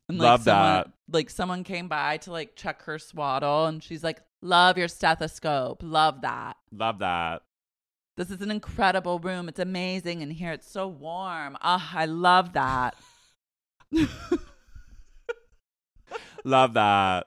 [SPEAKER 1] And
[SPEAKER 2] Love
[SPEAKER 1] someone,
[SPEAKER 2] that.
[SPEAKER 1] Like someone came by to like check her swaddle and she's like, Love your stethoscope. Love that.
[SPEAKER 2] Love that.
[SPEAKER 1] This is an incredible room. It's amazing in here. It's so warm. Ah, I love that.
[SPEAKER 2] Love that.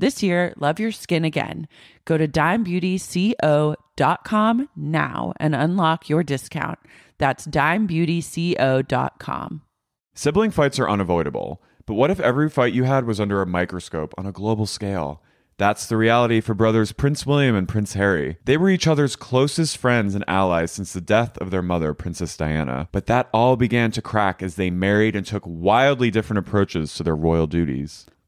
[SPEAKER 1] This year, love your skin again. Go to dimebeautyco.com now and unlock your discount. That's dimebeautyco.com.
[SPEAKER 2] Sibling fights are unavoidable, but what if every fight you had was under a microscope on a global scale? That's the reality for brothers Prince William and Prince Harry. They were each other's closest friends and allies since the death of their mother, Princess Diana. But that all began to crack as they married and took wildly different approaches to their royal duties.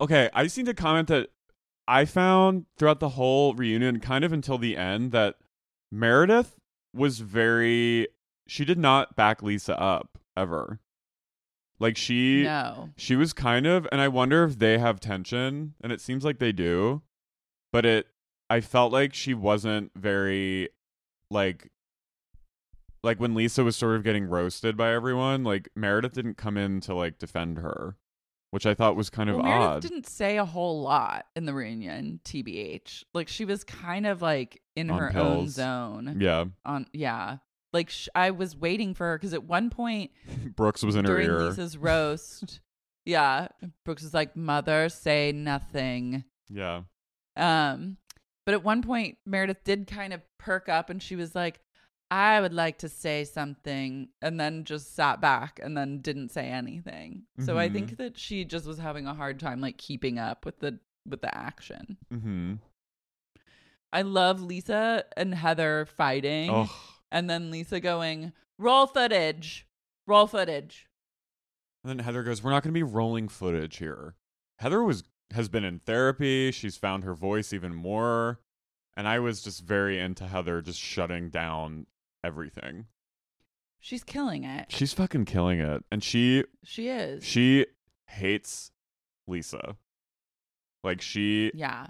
[SPEAKER 2] Okay, I just need to comment that I found throughout the whole reunion, kind of until the end, that Meredith was very she did not back Lisa up ever. Like she
[SPEAKER 1] No.
[SPEAKER 2] she was kind of and I wonder if they have tension and it seems like they do. But it I felt like she wasn't very like like when Lisa was sort of getting roasted by everyone, like Meredith didn't come in to like defend her, which I thought was kind of
[SPEAKER 1] well, Meredith
[SPEAKER 2] odd.
[SPEAKER 1] didn't say a whole lot in the reunion, TBH. Like she was kind of like in
[SPEAKER 2] On
[SPEAKER 1] her own zone.
[SPEAKER 2] Yeah.
[SPEAKER 1] On yeah. Like sh- I was waiting for her because at one point
[SPEAKER 2] Brooks was in her ear.
[SPEAKER 1] Lisa's roast, yeah, Brooks was like, "Mother, say nothing."
[SPEAKER 2] Yeah.
[SPEAKER 1] Um, but at one point, Meredith did kind of perk up and she was like, I would like to say something, and then just sat back and then didn't say anything. So I
[SPEAKER 2] Mhm.
[SPEAKER 1] think that she just was having a hard time like keeping up with the with the action.
[SPEAKER 2] Mm-hmm.
[SPEAKER 1] I love Lisa and Heather fighting,
[SPEAKER 2] Oh,
[SPEAKER 1] and then Lisa going, "Roll footage, roll footage."
[SPEAKER 2] and then Heather goes, "We're not going to be rolling footage here." Heather was has been in therapy. She's found her voice even more, and I was just very into Heather just shutting down everything.
[SPEAKER 1] She's killing it.
[SPEAKER 2] She's fucking killing it. And she
[SPEAKER 1] She is.
[SPEAKER 2] she hates Lisa. Like she
[SPEAKER 1] yeah.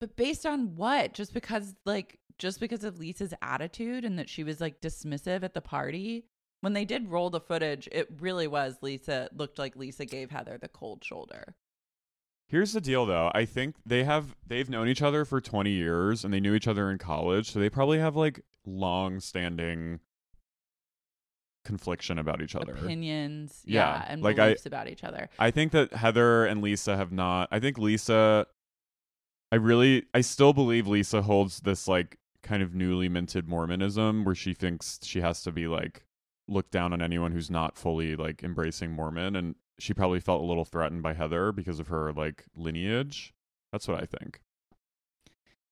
[SPEAKER 1] But based on what? Just because like just because of Lisa's attitude and that she was like dismissive at the party? When they did roll the footage, it really was Lisa looked like Lisa gave Heather the cold shoulder.
[SPEAKER 2] Here's the deal though. I think they have they've known each other for 20 years and they knew each other in college, so they probably have like long-standing confliction about each other.
[SPEAKER 1] Opinions,
[SPEAKER 2] Yeah,
[SPEAKER 1] yeah, and
[SPEAKER 2] like I-
[SPEAKER 1] beliefs about each other.
[SPEAKER 2] I think that Heather and Lisa have not. I think Lisa. I really, I still believe Lisa holds this like kind of newly minted Mormonism where she thinks she has to be like look down on anyone who's not fully like embracing Mormon, and she probably felt a little threatened by Heather because of her like lineage. That's what I think.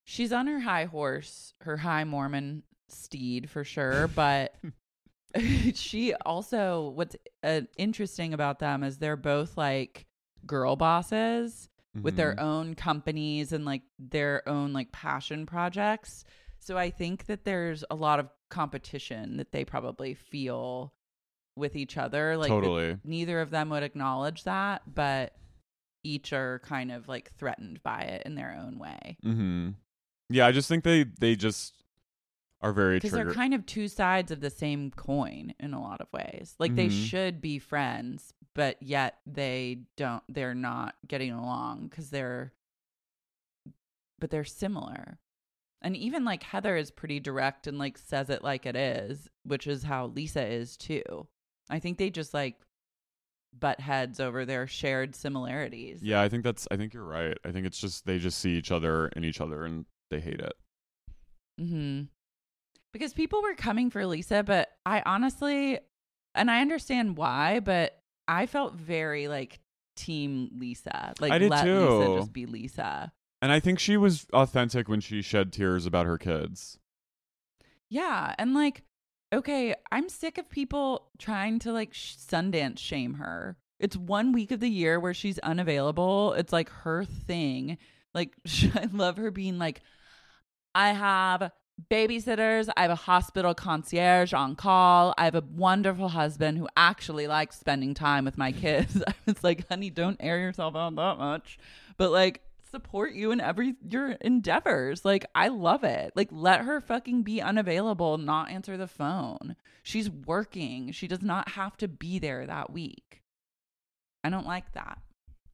[SPEAKER 1] She's on her high horse, her high Mormon steed for sure, but she also what's uh, interesting about them is they're both like girl bosses with their
[SPEAKER 2] Mhm.
[SPEAKER 1] own companies and like their own like passion projects. So I think that there's a lot of competition that they probably feel with each other like
[SPEAKER 2] Totally.
[SPEAKER 1] neither of them would acknowledge that, but each are kind of like threatened by it in their own way.
[SPEAKER 2] Mm-hmm. Yeah, I just think they they just are very
[SPEAKER 1] because they're kind of two sides of the same coin in a lot of ways like they
[SPEAKER 2] Mhm.
[SPEAKER 1] should be friends but yet they don't they're not getting along because they're but they're similar and even like heather is pretty direct and like says it like it is which is how lisa is too i think they just like butt heads over their shared similarities
[SPEAKER 2] yeah, I think that's. I think you're right. I think it's just they just see each other in each other and they hate it.
[SPEAKER 1] hmm Because people were coming for Lisa, but I honestly, and I understand why, but I felt very like team Lisa. Like
[SPEAKER 2] I did
[SPEAKER 1] let Lisa
[SPEAKER 2] too.
[SPEAKER 1] just be Lisa.
[SPEAKER 2] And I think she was authentic when she shed tears about her kids.
[SPEAKER 1] Yeah, and like, okay, I'm sick of people trying to like sh- Sundance shame her. It's one week of the year where she's unavailable. It's like her thing. Like, I love her being like, I have babysitters. I have a hospital concierge on call. I have a wonderful husband who actually likes spending time with my kids. I was like, honey, don't air yourself out that much. But like, support you in every your endeavors. Like, I love it. Like, let her fucking be unavailable, not answer the phone. She's working. She does not have to be there that week. I don't like that.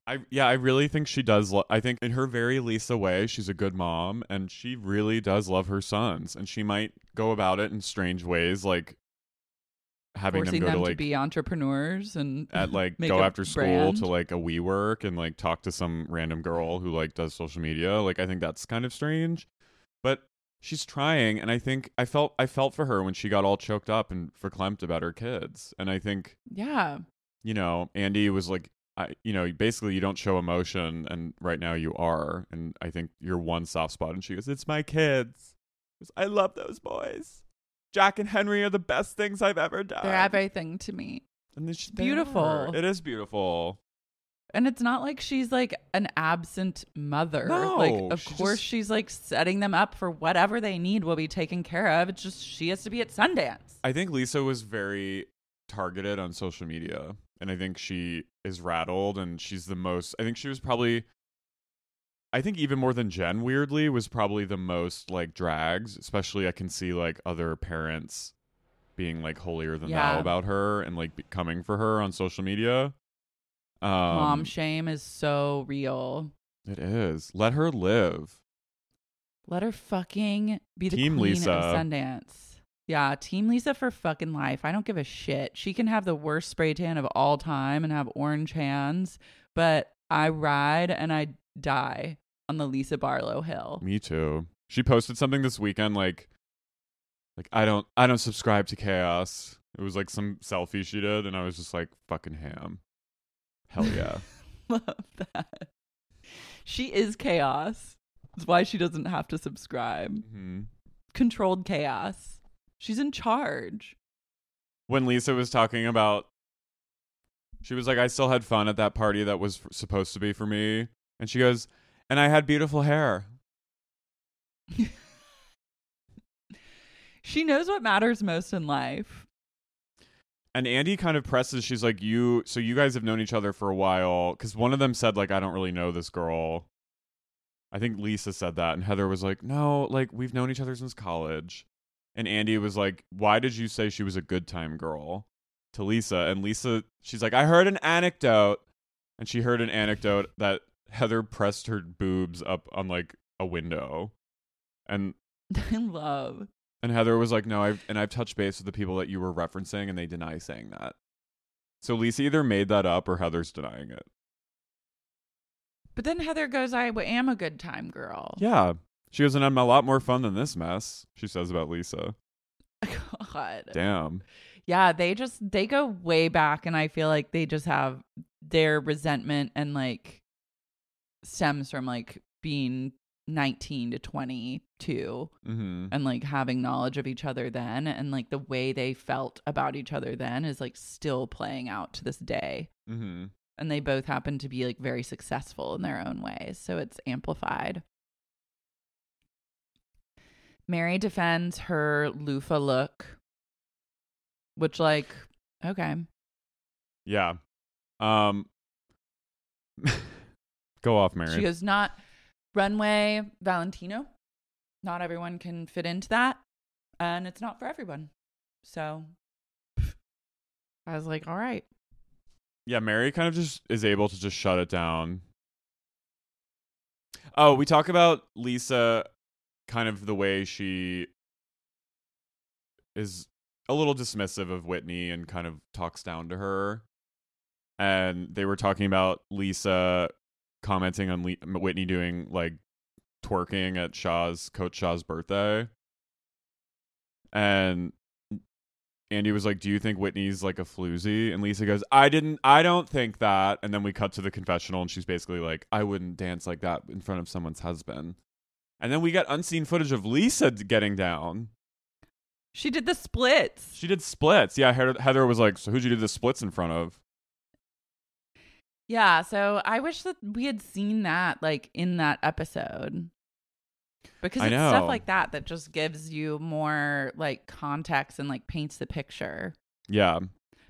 [SPEAKER 2] I yeah, I really think she does. Lo- I think in her very Lisa way, she's a good mom, and she really does love her sons. And she might go about it in strange ways, like having
[SPEAKER 1] Forcing
[SPEAKER 2] them go
[SPEAKER 1] them
[SPEAKER 2] to
[SPEAKER 1] to,
[SPEAKER 2] like
[SPEAKER 1] be entrepreneurs and
[SPEAKER 2] at like go after school
[SPEAKER 1] brand.
[SPEAKER 2] to like a WeWork and like talk to some random girl who like does social media. Like I think that's kind of strange, but she's trying, and I think I felt I felt for her when she got all choked up and verklempt about her kids, and I think
[SPEAKER 1] yeah.
[SPEAKER 2] you know, Andy was like, I, you know, basically you don't show emotion, and right now you are, and I think you're one soft spot. And she goes, "It's my kids. Goes, I love those boys. Jack and Henry are the best things I've ever done.
[SPEAKER 1] They're everything to me.
[SPEAKER 2] and then she,
[SPEAKER 1] beautiful.
[SPEAKER 2] It is beautiful.
[SPEAKER 1] And it's not like she's like an absent mother.
[SPEAKER 2] No,
[SPEAKER 1] like, of
[SPEAKER 2] she
[SPEAKER 1] course,
[SPEAKER 2] just-
[SPEAKER 1] she's like setting them up for whatever they need will be taken care of. It's just she has to be at Sundance.
[SPEAKER 2] I think Lisa was very targeted on social media, and I think she is rattled, and she's the most. I think she was probably. I think even more than Jen, weirdly, was probably the most like drags. Especially, I can see like other parents being like holier than
[SPEAKER 1] Yeah.
[SPEAKER 2] thou about her and like be- coming for her on social media. Um,
[SPEAKER 1] Mom shame is so real.
[SPEAKER 2] it is. Let her live.
[SPEAKER 1] Let her fucking be the
[SPEAKER 2] Team
[SPEAKER 1] queen
[SPEAKER 2] Lisa.
[SPEAKER 1] of Sundance. Yeah, Team Lisa for fucking life. I don't give a shit. She can have the worst spray tan of all time and have orange hands, but I ride and I die on the Lisa Barlow hill.
[SPEAKER 2] Me too. She posted something this weekend like like I don't I don't subscribe to chaos. It was like some selfie she did and I was just like fucking ham. Hell yeah.
[SPEAKER 1] Love that. She is chaos. That's why she doesn't have to subscribe.
[SPEAKER 2] hmm
[SPEAKER 1] Controlled chaos. She's in charge.
[SPEAKER 2] When Lisa was talking about she was like I still had fun at that party that was f- supposed to be for me and she goes and I had beautiful hair.
[SPEAKER 1] She knows what matters most in life.
[SPEAKER 2] And Andy kind of presses. She's like, "You, so you guys have known each other for a while." Because one of them said, "Like, I don't really know this girl." I think Lisa said that, and Heather was like, "No, like we've known each other since college." And Andy was like, "Why did you say she was a good time girl?" To Lisa, and Lisa, she's like, "I heard an anecdote," and she heard an anecdote that Heather pressed her boobs up on like a window, and
[SPEAKER 1] I love.
[SPEAKER 2] and Heather was like, "No, I've and I've touched base with the people that you were referencing, and they deny saying that." So Lisa either made that up or Heather's denying it.
[SPEAKER 1] But then Heather goes, I am a good time girl.
[SPEAKER 2] Yeah, she goes, and I'm a lot more fun than this mess. She says about Lisa.
[SPEAKER 1] God.
[SPEAKER 2] Damn.
[SPEAKER 1] Yeah, they just they go way back and I feel like they just have their resentment and like stems from like being 19 to 22
[SPEAKER 2] Mm-hmm.
[SPEAKER 1] and like having knowledge of each other then and like the way they felt about each other then is like still playing out to this day.
[SPEAKER 2] Mm-hmm.
[SPEAKER 1] And they both happen to be like very successful in their own ways, so it's amplified. Mary defends her loofah look, which like okay.
[SPEAKER 2] Yeah. Um. go off, Mary.
[SPEAKER 1] She goes, not runway Valentino. Not everyone can fit into that. And it's not for everyone. So I was like, all right.
[SPEAKER 2] yeah, Mary kind of just is able to just shut it down. Oh, we talk about Lisa kind of the way she is a little dismissive of Whitney and kind of talks down to her. And they were talking about Lisa commenting on Le- Whitney doing like twerking at Shah's coach Shah's birthday. And Andy was like, "Do you think Whitney's like a floozy?" And Lisa goes, "I didn't. I don't think that." And then we cut to the confessional, and she's basically like, "I wouldn't dance like that in front of someone's husband." And then we got unseen footage of Lisa getting down.
[SPEAKER 1] She did the splits.
[SPEAKER 2] She did splits. Yeah, Heather, was like, "So who'd you do the splits in front of?"
[SPEAKER 1] Yeah, so I wish that we had seen that like in that episode. Because
[SPEAKER 2] I
[SPEAKER 1] it's stuff like that that just gives you more like context and like paints the picture.
[SPEAKER 2] Yeah,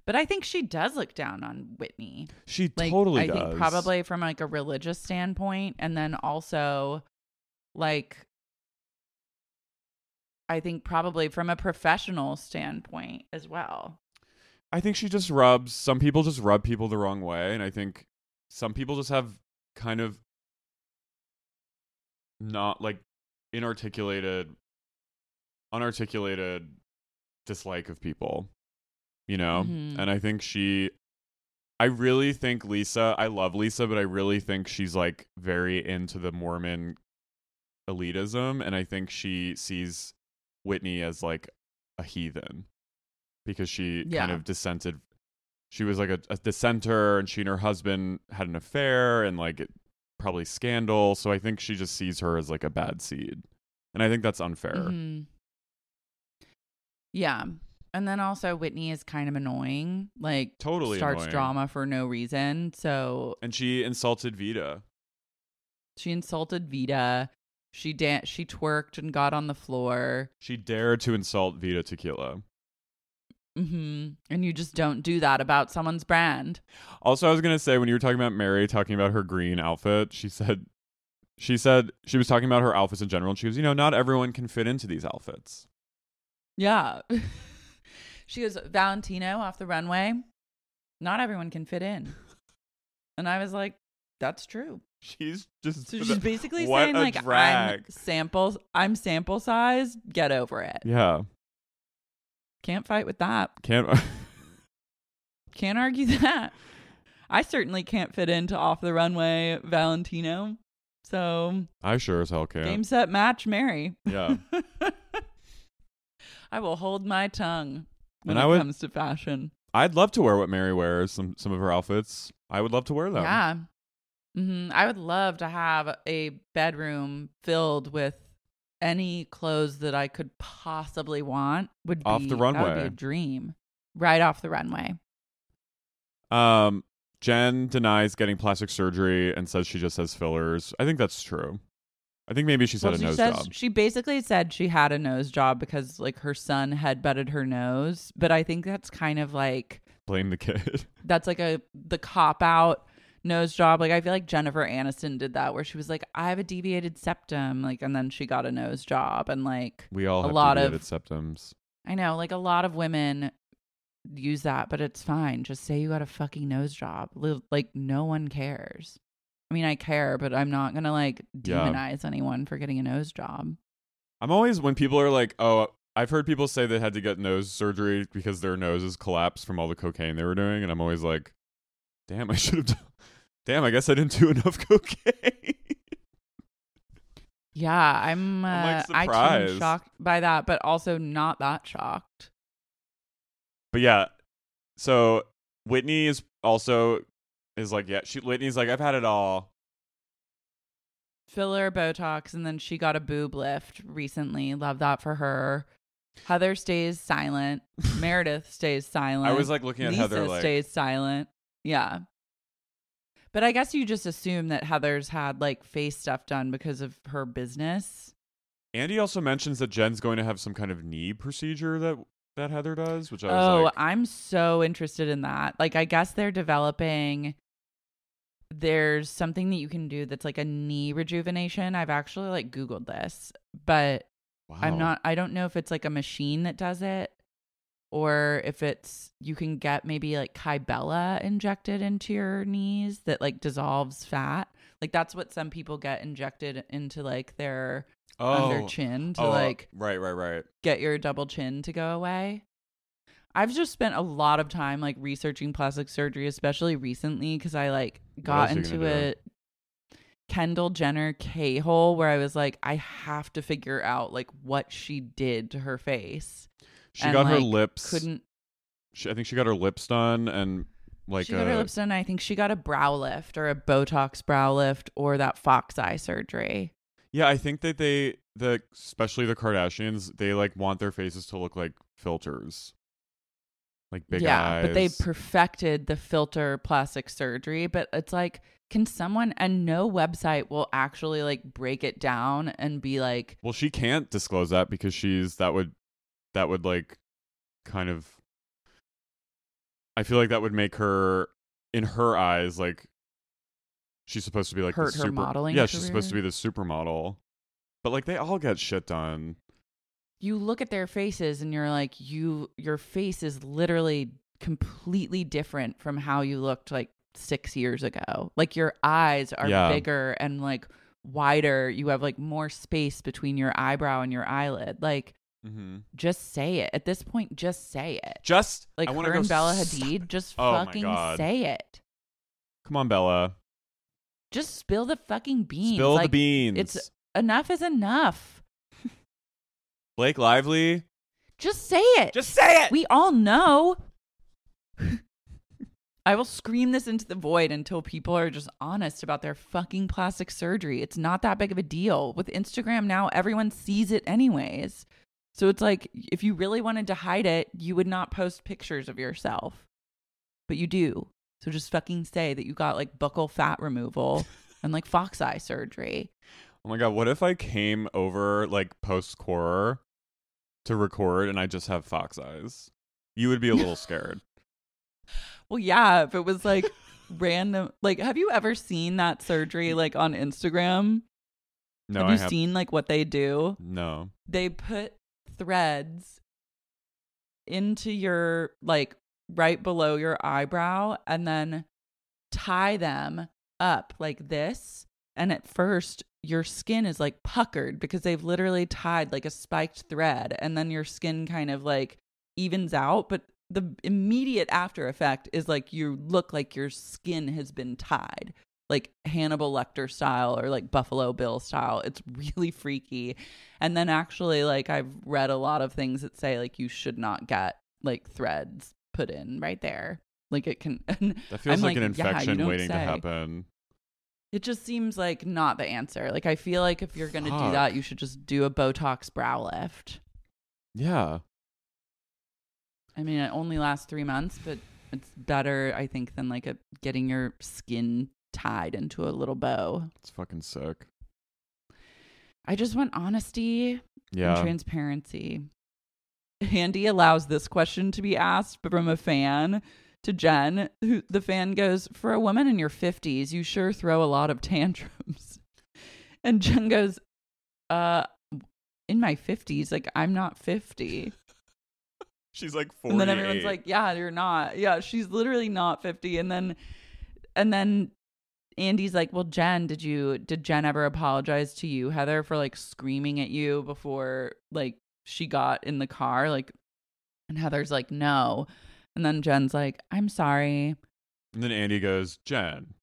[SPEAKER 1] But I think she does look down on Whitney.
[SPEAKER 2] she
[SPEAKER 1] Like
[SPEAKER 2] totally
[SPEAKER 1] I
[SPEAKER 2] does.
[SPEAKER 1] think probably from like a religious standpoint and then also like I think probably from a professional standpoint as well.
[SPEAKER 2] I think she just rubs some people just rub people the wrong way and I think some people just have kind of not like inarticulated unarticulated dislike of people you know
[SPEAKER 1] Mhm.
[SPEAKER 2] and I think she I really think Lisa I love Lisa but I really think she's like very into the Mormon elitism and I think she sees Whitney as like a heathen because she kind of dissented she was like a, a dissenter and she and her husband had an affair and like it, probably scandal so i think she just sees her as like a bad seed and i think that's unfair
[SPEAKER 1] Mhm. Yeah. And then also Whitney is kind of annoying. Like
[SPEAKER 2] Totally
[SPEAKER 1] starts
[SPEAKER 2] annoying.
[SPEAKER 1] drama for no reason. So
[SPEAKER 2] and she insulted Vida
[SPEAKER 1] she insulted Vida. She dan- she twerked and got on the floor.
[SPEAKER 2] she dared to insult Vida tequila
[SPEAKER 1] hmm And you just don't do that about someone's brand.
[SPEAKER 2] also i was going to say when you were talking about mary talking about her green outfit she said she said she was talking about her outfits in general and she goes you know not everyone can fit into these outfits
[SPEAKER 1] Yeah. she goes, Valentino off the runway. Not everyone can fit in. And I was like, that's true.
[SPEAKER 2] she's just
[SPEAKER 1] So she's basically
[SPEAKER 2] what
[SPEAKER 1] saying
[SPEAKER 2] a
[SPEAKER 1] like I'm samples I'm sample size, get over it.
[SPEAKER 2] yeah
[SPEAKER 1] Can't fight with that.
[SPEAKER 2] can't
[SPEAKER 1] Can't argue that. I certainly can't fit into off the runway Valentino. So
[SPEAKER 2] i sure as hell can
[SPEAKER 1] game set match Mary.
[SPEAKER 2] yeah
[SPEAKER 1] I will hold my tongue when
[SPEAKER 2] And
[SPEAKER 1] it
[SPEAKER 2] would-
[SPEAKER 1] comes to fashion.
[SPEAKER 2] I'd love to wear what Mary wears. Some some of her outfits. I would love to wear them.
[SPEAKER 1] Yeah. Hmm I would love to have a bedroom filled with any clothes that I could possibly want. Would
[SPEAKER 2] Off
[SPEAKER 1] be,
[SPEAKER 2] the
[SPEAKER 1] That would be
[SPEAKER 2] runway.
[SPEAKER 1] a dream. Right off the runway.
[SPEAKER 2] Um, Jen denies getting plastic surgery and says she just has fillers. I think that's true. I think maybe she's
[SPEAKER 1] Well,
[SPEAKER 2] had a
[SPEAKER 1] she
[SPEAKER 2] nose
[SPEAKER 1] says
[SPEAKER 2] job.
[SPEAKER 1] she basically said she had a nose job because like her son had butted her nose, but I think that's kind of like
[SPEAKER 2] Blame the kid.
[SPEAKER 1] that's like a the cop out nose job. Like I feel like Jennifer Aniston did that where she was like, I have a deviated septum, like and then she got a nose job and like
[SPEAKER 2] We all
[SPEAKER 1] a
[SPEAKER 2] have
[SPEAKER 1] lot
[SPEAKER 2] deviated
[SPEAKER 1] of
[SPEAKER 2] septums.
[SPEAKER 1] I know, like a lot of women use that, but it's fine. Just say you got a fucking nose job. Like no one cares. I mean, I care, but I'm not gonna like
[SPEAKER 2] Yeah.
[SPEAKER 1] demonize anyone for getting a nose job.
[SPEAKER 2] I'm always when people are like, "Oh, I've heard people say they had to get nose surgery because their noses collapsed from all the cocaine they were doing," and I'm always like, "Damn, I should have done. Damn, I guess I didn't do enough cocaine."
[SPEAKER 1] Yeah, I'm. Uh,
[SPEAKER 2] I'm, like, i'm
[SPEAKER 1] shocked by that, but also not that shocked.
[SPEAKER 2] but yeah, so Whitney is also is like, yeah, she Whitney's like, I've had it all.
[SPEAKER 1] Filler, Botox, and then she got a boob lift recently. Love that for her. Heather stays silent. Meredith stays silent.
[SPEAKER 2] I was like looking at
[SPEAKER 1] Lisa
[SPEAKER 2] Heather like,
[SPEAKER 1] stays silent. Yeah. But I guess you just assume that Heather's had like face stuff done because of her business.
[SPEAKER 2] Andy also mentions that Jen's going to have some kind of knee procedure that that Heather does, which I was
[SPEAKER 1] Oh,
[SPEAKER 2] like,
[SPEAKER 1] I'm so interested in that. Like, I guess they're developing. There's something that you can do that's like a knee rejuvenation. I've actually like Googled this, but
[SPEAKER 2] wow.
[SPEAKER 1] I'm not, I don't know if it's like a machine that does it or if it's, you can get maybe like Kybella injected into your knees that like dissolves fat. Like, that's what some people get injected into like their under
[SPEAKER 2] Oh.
[SPEAKER 1] chin to
[SPEAKER 2] Oh, uh,
[SPEAKER 1] like
[SPEAKER 2] right, right, right.
[SPEAKER 1] get your double chin to go away. I've just spent a lot of time like researching plastic surgery, especially recently, because I like got
[SPEAKER 2] else are you
[SPEAKER 1] into a Kendall Jenner K hole where I was like, I have to figure out like what she did to her face.
[SPEAKER 2] She
[SPEAKER 1] And,
[SPEAKER 2] got her lips.
[SPEAKER 1] Couldn't
[SPEAKER 2] She, I think she got her lips done and like
[SPEAKER 1] she got her
[SPEAKER 2] uh,
[SPEAKER 1] lips done? I think she got a brow lift or a Botox brow lift or that fox eye surgery.
[SPEAKER 2] Yeah, I think that they the especially the Kardashians, they like want their faces to look like filters. Like big
[SPEAKER 1] yeah,
[SPEAKER 2] eyes.
[SPEAKER 1] but they perfected the filter plastic surgery. But it's like, can someone and no website will actually like break it down and be like,
[SPEAKER 2] Well, she can't disclose that because she's that would that would like kind of I feel like that would make her in her eyes like she's supposed to be like
[SPEAKER 1] Hurt
[SPEAKER 2] the
[SPEAKER 1] her
[SPEAKER 2] super,
[SPEAKER 1] modeling
[SPEAKER 2] Yeah, she's supposed to be the supermodel. But like they all get shit done.
[SPEAKER 1] you look at their faces and you're like, you, your face is literally completely different from how you looked like six years ago. Like your eyes are
[SPEAKER 2] Yeah.
[SPEAKER 1] bigger and like wider. You have like more space between your eyebrow and your eyelid. Like,
[SPEAKER 2] Mm-hmm.
[SPEAKER 1] just say it. At this point, just say it.
[SPEAKER 2] Just
[SPEAKER 1] Like
[SPEAKER 2] I
[SPEAKER 1] her
[SPEAKER 2] go
[SPEAKER 1] and Bella Hadid, just
[SPEAKER 2] Oh
[SPEAKER 1] fucking say it.
[SPEAKER 2] Come on, Bella.
[SPEAKER 1] Just spill the fucking beans.
[SPEAKER 2] Spill
[SPEAKER 1] Like,
[SPEAKER 2] the beans.
[SPEAKER 1] It's enough is enough.
[SPEAKER 2] Blake Lively.
[SPEAKER 1] Just say it.
[SPEAKER 2] Just say it.
[SPEAKER 1] we all know. I will scream this into the void until people are just honest about their fucking plastic surgery. It's not that big of a deal. With Instagram now, everyone sees it anyways. So it's like if you really wanted to hide it, you would not post pictures of yourself. But you do. So just fucking say that you got like buccal fat removal and like fox eye surgery.
[SPEAKER 2] Oh my god, what if I came over like post core to record and I just have fox eyes? You would be a little scared.
[SPEAKER 1] Well, yeah, if it was like random like have you ever seen that surgery like on Instagram?
[SPEAKER 2] No,
[SPEAKER 1] have
[SPEAKER 2] I
[SPEAKER 1] you
[SPEAKER 2] have
[SPEAKER 1] seen like what they do?
[SPEAKER 2] no.
[SPEAKER 1] They put threads into your like right below your eyebrow and then tie them up like this. And at first, your skin is like puckered because they've literally tied like a spiked thread, and then your skin kind of like evens out. But the immediate after effect is like you look like your skin has been tied, like Hannibal Lecter style or like Buffalo Bill style. It's really freaky. And then actually, like, I've read a lot of things that say like you should not get like threads put in right there. Like it can.
[SPEAKER 2] That feels
[SPEAKER 1] I'm
[SPEAKER 2] like, an infection waiting to happen.
[SPEAKER 1] It just seems like not the answer. Like I feel like if you're gonna do that, you should just do a Botox brow lift.
[SPEAKER 2] Yeah.
[SPEAKER 1] I mean, it only lasts three months, but it's better, I think, than like a getting your skin tied into a little bow.
[SPEAKER 2] It's fucking sick.
[SPEAKER 1] I just want honesty and transparency. Andy allows this question to be asked from a fan to Jen, who the fan goes, For a woman in your 50s, you sure throw a lot of tantrums. And Jen goes, Uh, in my 50s, like I'm not 50.
[SPEAKER 2] She's like 48.
[SPEAKER 1] And then everyone's like, "Yeah, you're not. Yeah, she's literally not 50." And then and then Andy's like, "Well, Jen, did you did Jen ever apologize to you, Heather, for like screaming at you before like she got in the car?" Like and Heather's like, "No." And then Jen's like, "I'm sorry."
[SPEAKER 2] and then Andy goes, Jen.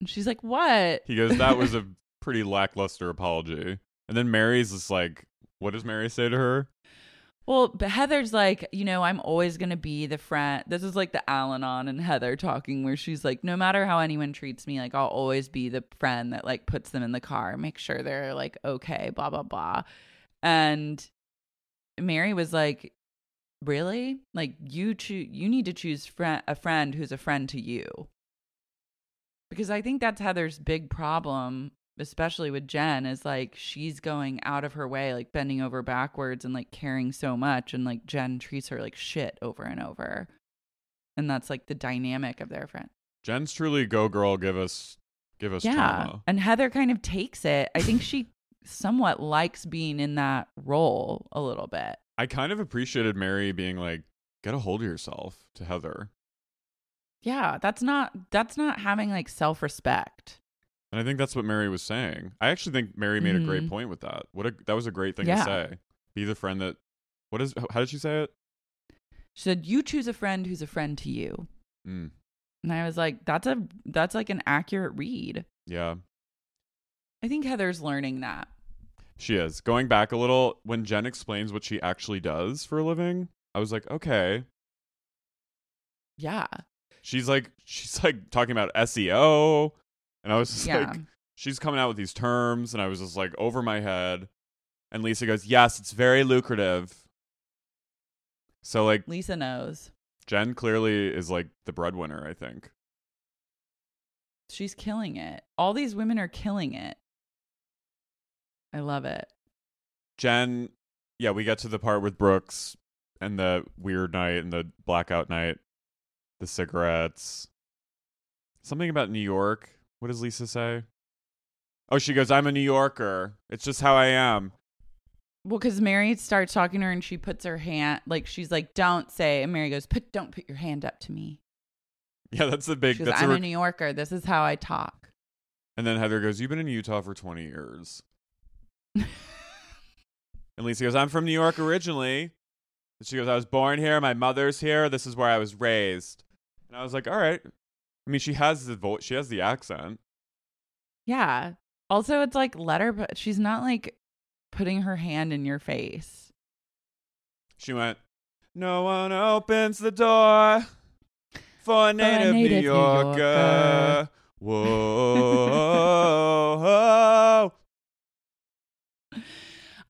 [SPEAKER 1] And she's like, "What?"
[SPEAKER 2] He goes, that was a pretty lackluster apology. And then Mary's just like, what does Mary say to her?
[SPEAKER 1] Well, but Heather's like, you know, I'm always going to be the friend. This is like the Al Anon and Heather talking, where she's like, no matter how anyone treats me, like, I'll always be the friend that like puts them in the car, make sure they're like okay, blah, blah, blah. And Mary was like, really? Like, you choose, you need to choose fri a friend who's a friend to you. Because I think that's Heather's big problem especially with Jen, is like she's going out of her way, like bending over backwards and like caring so much. And like Jen treats her like shit over and over. And that's like the dynamic of their friend.
[SPEAKER 2] Jen's truly go girl, give us give us
[SPEAKER 1] yeah.
[SPEAKER 2] trauma.
[SPEAKER 1] And Heather kind of takes it. I think she somewhat likes being in that role a little bit.
[SPEAKER 2] I kind of appreciated Mary being like, get a hold of yourself to Heather.
[SPEAKER 1] Yeah, that's not that's not having like self-respect.
[SPEAKER 2] And I think that's what Mary was saying. I actually think Mary made a great
[SPEAKER 1] Mhm.
[SPEAKER 2] point with that. What a that was a great thing
[SPEAKER 1] Yeah.
[SPEAKER 2] to say. Be the friend that what is how did she say it?
[SPEAKER 1] She said, "You choose a friend who's a friend to you."
[SPEAKER 2] Mm,
[SPEAKER 1] And I was like, "That's a that's like an accurate read."
[SPEAKER 2] yeah.
[SPEAKER 1] I think Heather's learning that.
[SPEAKER 2] She is. Going back a little, when Jen explains what she actually does for a living, I was like, okay.
[SPEAKER 1] Yeah.
[SPEAKER 2] She's like she's like talking about SEO. And I was just
[SPEAKER 1] Yeah.
[SPEAKER 2] like she's coming out with these terms and I was just like over my head. And Lisa goes, Yes, it's very lucrative. So like
[SPEAKER 1] Lisa knows.
[SPEAKER 2] Jen clearly is like the breadwinner, I think.
[SPEAKER 1] She's killing it. All these women are killing it. I love it.
[SPEAKER 2] Jen, yeah, we get to the part with Brooks and the weird night and the blackout night, the cigarettes. Something about New York. What does Lisa say? Oh, she goes, I'm a New Yorker. It's just how I am.
[SPEAKER 1] Well, because Mary starts talking to her and she puts her hand like she's like, "Don't say." And Mary goes, "Put, don't put your hand up to me."
[SPEAKER 2] Yeah, that's the big.
[SPEAKER 1] She goes,
[SPEAKER 2] that's
[SPEAKER 1] "I'm
[SPEAKER 2] a
[SPEAKER 1] a New Yorker. This is how I talk."
[SPEAKER 2] and then Heather goes, You've been in Utah for 20 years. and Lisa goes, I'm from New York originally. And she goes, I was born here. My mother's here. This is where I was raised. And I was like, All right. I mean, she has the voice. She has the accent.
[SPEAKER 1] Yeah. Also, it's like let her. Put, she's not like putting her hand in your face.
[SPEAKER 2] She went, No one opens the door for a native, New Yorker.
[SPEAKER 1] Yorker.
[SPEAKER 2] Whoa.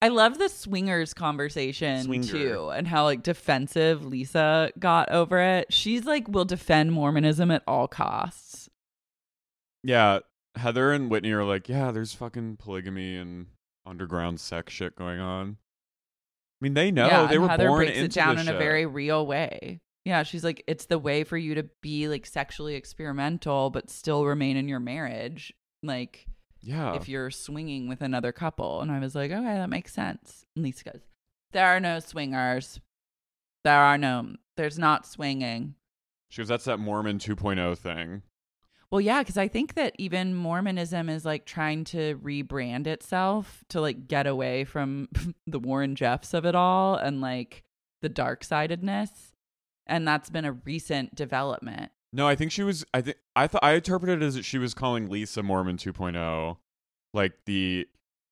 [SPEAKER 1] I love the swingers conversation
[SPEAKER 2] Swinger.
[SPEAKER 1] too, and how like defensive Lisa got over it. She's like will defend Mormonism at all costs.
[SPEAKER 2] yeah. Heather and Whitney are like, Yeah, there's fucking polygamy and underground sex shit going on. I mean, they know.
[SPEAKER 1] yeah,
[SPEAKER 2] they were
[SPEAKER 1] Heather
[SPEAKER 2] born
[SPEAKER 1] breaks
[SPEAKER 2] into
[SPEAKER 1] it down in a very real way. Yeah, she's like, it's the way for you to be like sexually experimental, but still remain in your marriage. Like,
[SPEAKER 2] Yeah.
[SPEAKER 1] if you're swinging with another couple. And I was like, okay, that makes sense. And Lisa goes, there are no swingers. There are no, there's not swinging.
[SPEAKER 2] she goes, That's that Mormon 2.0 thing.
[SPEAKER 1] Well, yeah, because I think that even Mormonism is like trying to rebrand itself to like get away from the Warren Jeffs of it all and like the dark sidedness. And that's been a recent development.
[SPEAKER 2] No, I think she was. I think I thought I interpreted it as that she was calling Lisa Mormon 2.0, like the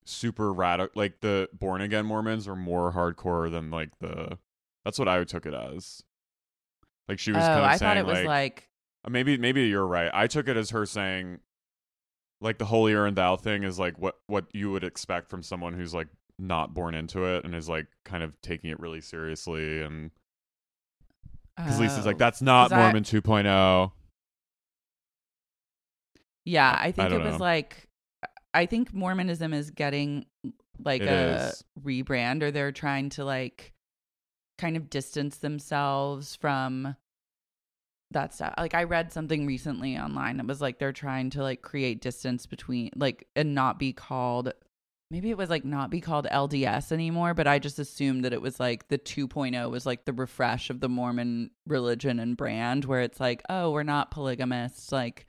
[SPEAKER 2] super radical, like the born again Mormons are more hardcore than like the. That's what I took it as. Like she was
[SPEAKER 1] oh,
[SPEAKER 2] kind of
[SPEAKER 1] I
[SPEAKER 2] saying
[SPEAKER 1] thought it was
[SPEAKER 2] like,
[SPEAKER 1] like,
[SPEAKER 2] uh, maybe maybe you're right. I took it as her saying, like the holier and thou thing is like what what you would expect from someone who's like not born into it and is like kind of taking it really seriously and because Lisa's like
[SPEAKER 1] oh.
[SPEAKER 2] that's not
[SPEAKER 1] I-
[SPEAKER 2] Mormon oh." 2.0.
[SPEAKER 1] Yeah,
[SPEAKER 2] I-
[SPEAKER 1] I think
[SPEAKER 2] I
[SPEAKER 1] it
[SPEAKER 2] don't
[SPEAKER 1] was like I think Mormonism is getting like
[SPEAKER 2] It
[SPEAKER 1] a
[SPEAKER 2] is.
[SPEAKER 1] rebrand, or they're trying to like kind of distance themselves from that stuff. Like I read something recently online that was like they're trying to like create distance between like and not be called maybe it was like not be called LDS anymore, but I just assumed that it was like the 2.0 was like the refresh of the Mormon religion and brand where it's like, oh, we're not polygamists, like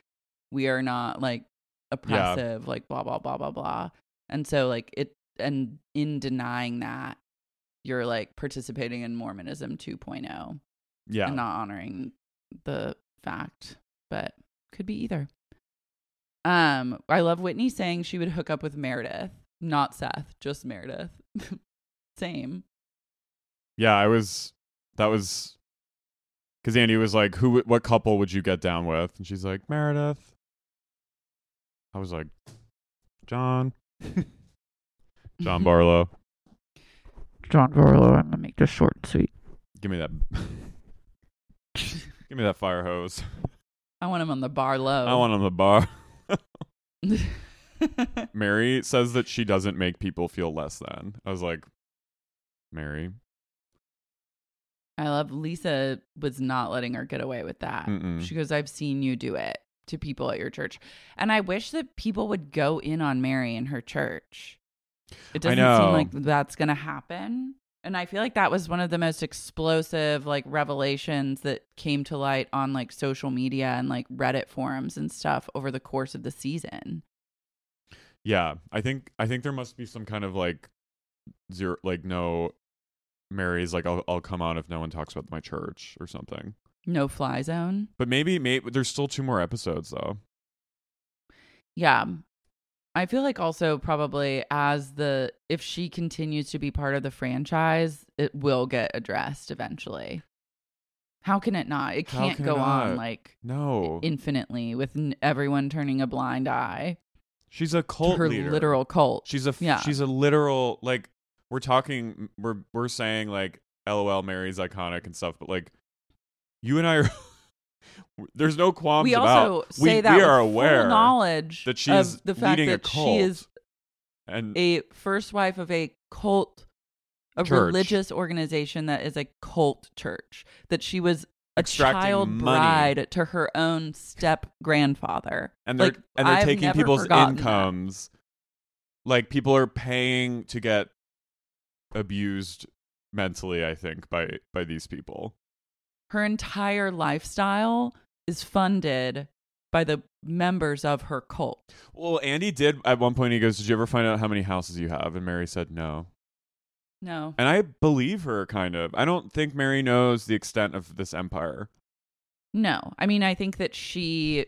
[SPEAKER 1] we are not like oppressive, like blah blah blah blah blah. And so like it and in denying that you're like participating in Mormonism 2.0
[SPEAKER 2] Yeah.
[SPEAKER 1] and not honoring the fact, but could be either. Um, I love Whitney saying she would hook up with Meredith, not Seth, just Meredith. Same.
[SPEAKER 2] Yeah, I was. That was because Andy was like, "Who? What couple would you get down with?" And she's like, "Meredith." I was like, "John, John Barlow,
[SPEAKER 1] John Barlow. I'm gonna make this short and sweet.
[SPEAKER 2] give me that, give me that fire hose.
[SPEAKER 1] I want him on the bar low.
[SPEAKER 2] I want him on the bar." Mary says that she doesn't make people feel less than. I was like, Mary,
[SPEAKER 1] I love Lisa was not letting her get away with that.
[SPEAKER 2] Mm-mm.
[SPEAKER 1] She goes, I've seen you do it to people at your church. And I wish that people would go in on Mary in her church. It doesn't seem like that's going to happen. And I feel like that was one of the most explosive like revelations that came to light on like social media and like Reddit forums and stuff over the course of the season.
[SPEAKER 2] Yeah, I think I think there must be some kind of like zero, like no. Mary's like, I'll I'll come out if no one talks about my church or something.
[SPEAKER 1] No fly zone.
[SPEAKER 2] But maybe maybe there's still two more episodes though.
[SPEAKER 1] Yeah. I feel like also probably as the if she continues to be part of the franchise, it will get addressed eventually. How can it not? It can't
[SPEAKER 2] can
[SPEAKER 1] go
[SPEAKER 2] it
[SPEAKER 1] on like
[SPEAKER 2] No,
[SPEAKER 1] infinitely with n- everyone turning a blind eye
[SPEAKER 2] she's a cult
[SPEAKER 1] her
[SPEAKER 2] leader.
[SPEAKER 1] literal cult.
[SPEAKER 2] She's a
[SPEAKER 1] Yeah.
[SPEAKER 2] she's a literal like we're talking we're we're saying like LOL Mary's iconic and stuff, but like you and I are there's no qualms
[SPEAKER 1] we
[SPEAKER 2] about
[SPEAKER 1] also say
[SPEAKER 2] we,
[SPEAKER 1] that
[SPEAKER 2] we are aware
[SPEAKER 1] knowledge
[SPEAKER 2] that she's
[SPEAKER 1] of the fact
[SPEAKER 2] leading a
[SPEAKER 1] that
[SPEAKER 2] cult
[SPEAKER 1] she is
[SPEAKER 2] and
[SPEAKER 1] a first wife of a cult, a
[SPEAKER 2] Church.
[SPEAKER 1] religious organization that is a cult church. That she was a child
[SPEAKER 2] money.
[SPEAKER 1] bride to her own step grandfather,
[SPEAKER 2] and they're
[SPEAKER 1] like,
[SPEAKER 2] and they're
[SPEAKER 1] I've
[SPEAKER 2] taking people's
[SPEAKER 1] forgotten that.
[SPEAKER 2] incomes. Like people are paying to get abused mentally, I think, by by these people.
[SPEAKER 1] Her entire lifestyle is funded by the members of her cult.
[SPEAKER 2] Well, Andy did at one point he goes, Did you ever find out how many houses you have? And Mary said no.
[SPEAKER 1] No,
[SPEAKER 2] And I believe her kind of. I don't think Mary knows the extent of this empire.
[SPEAKER 1] No. I mean, I think that she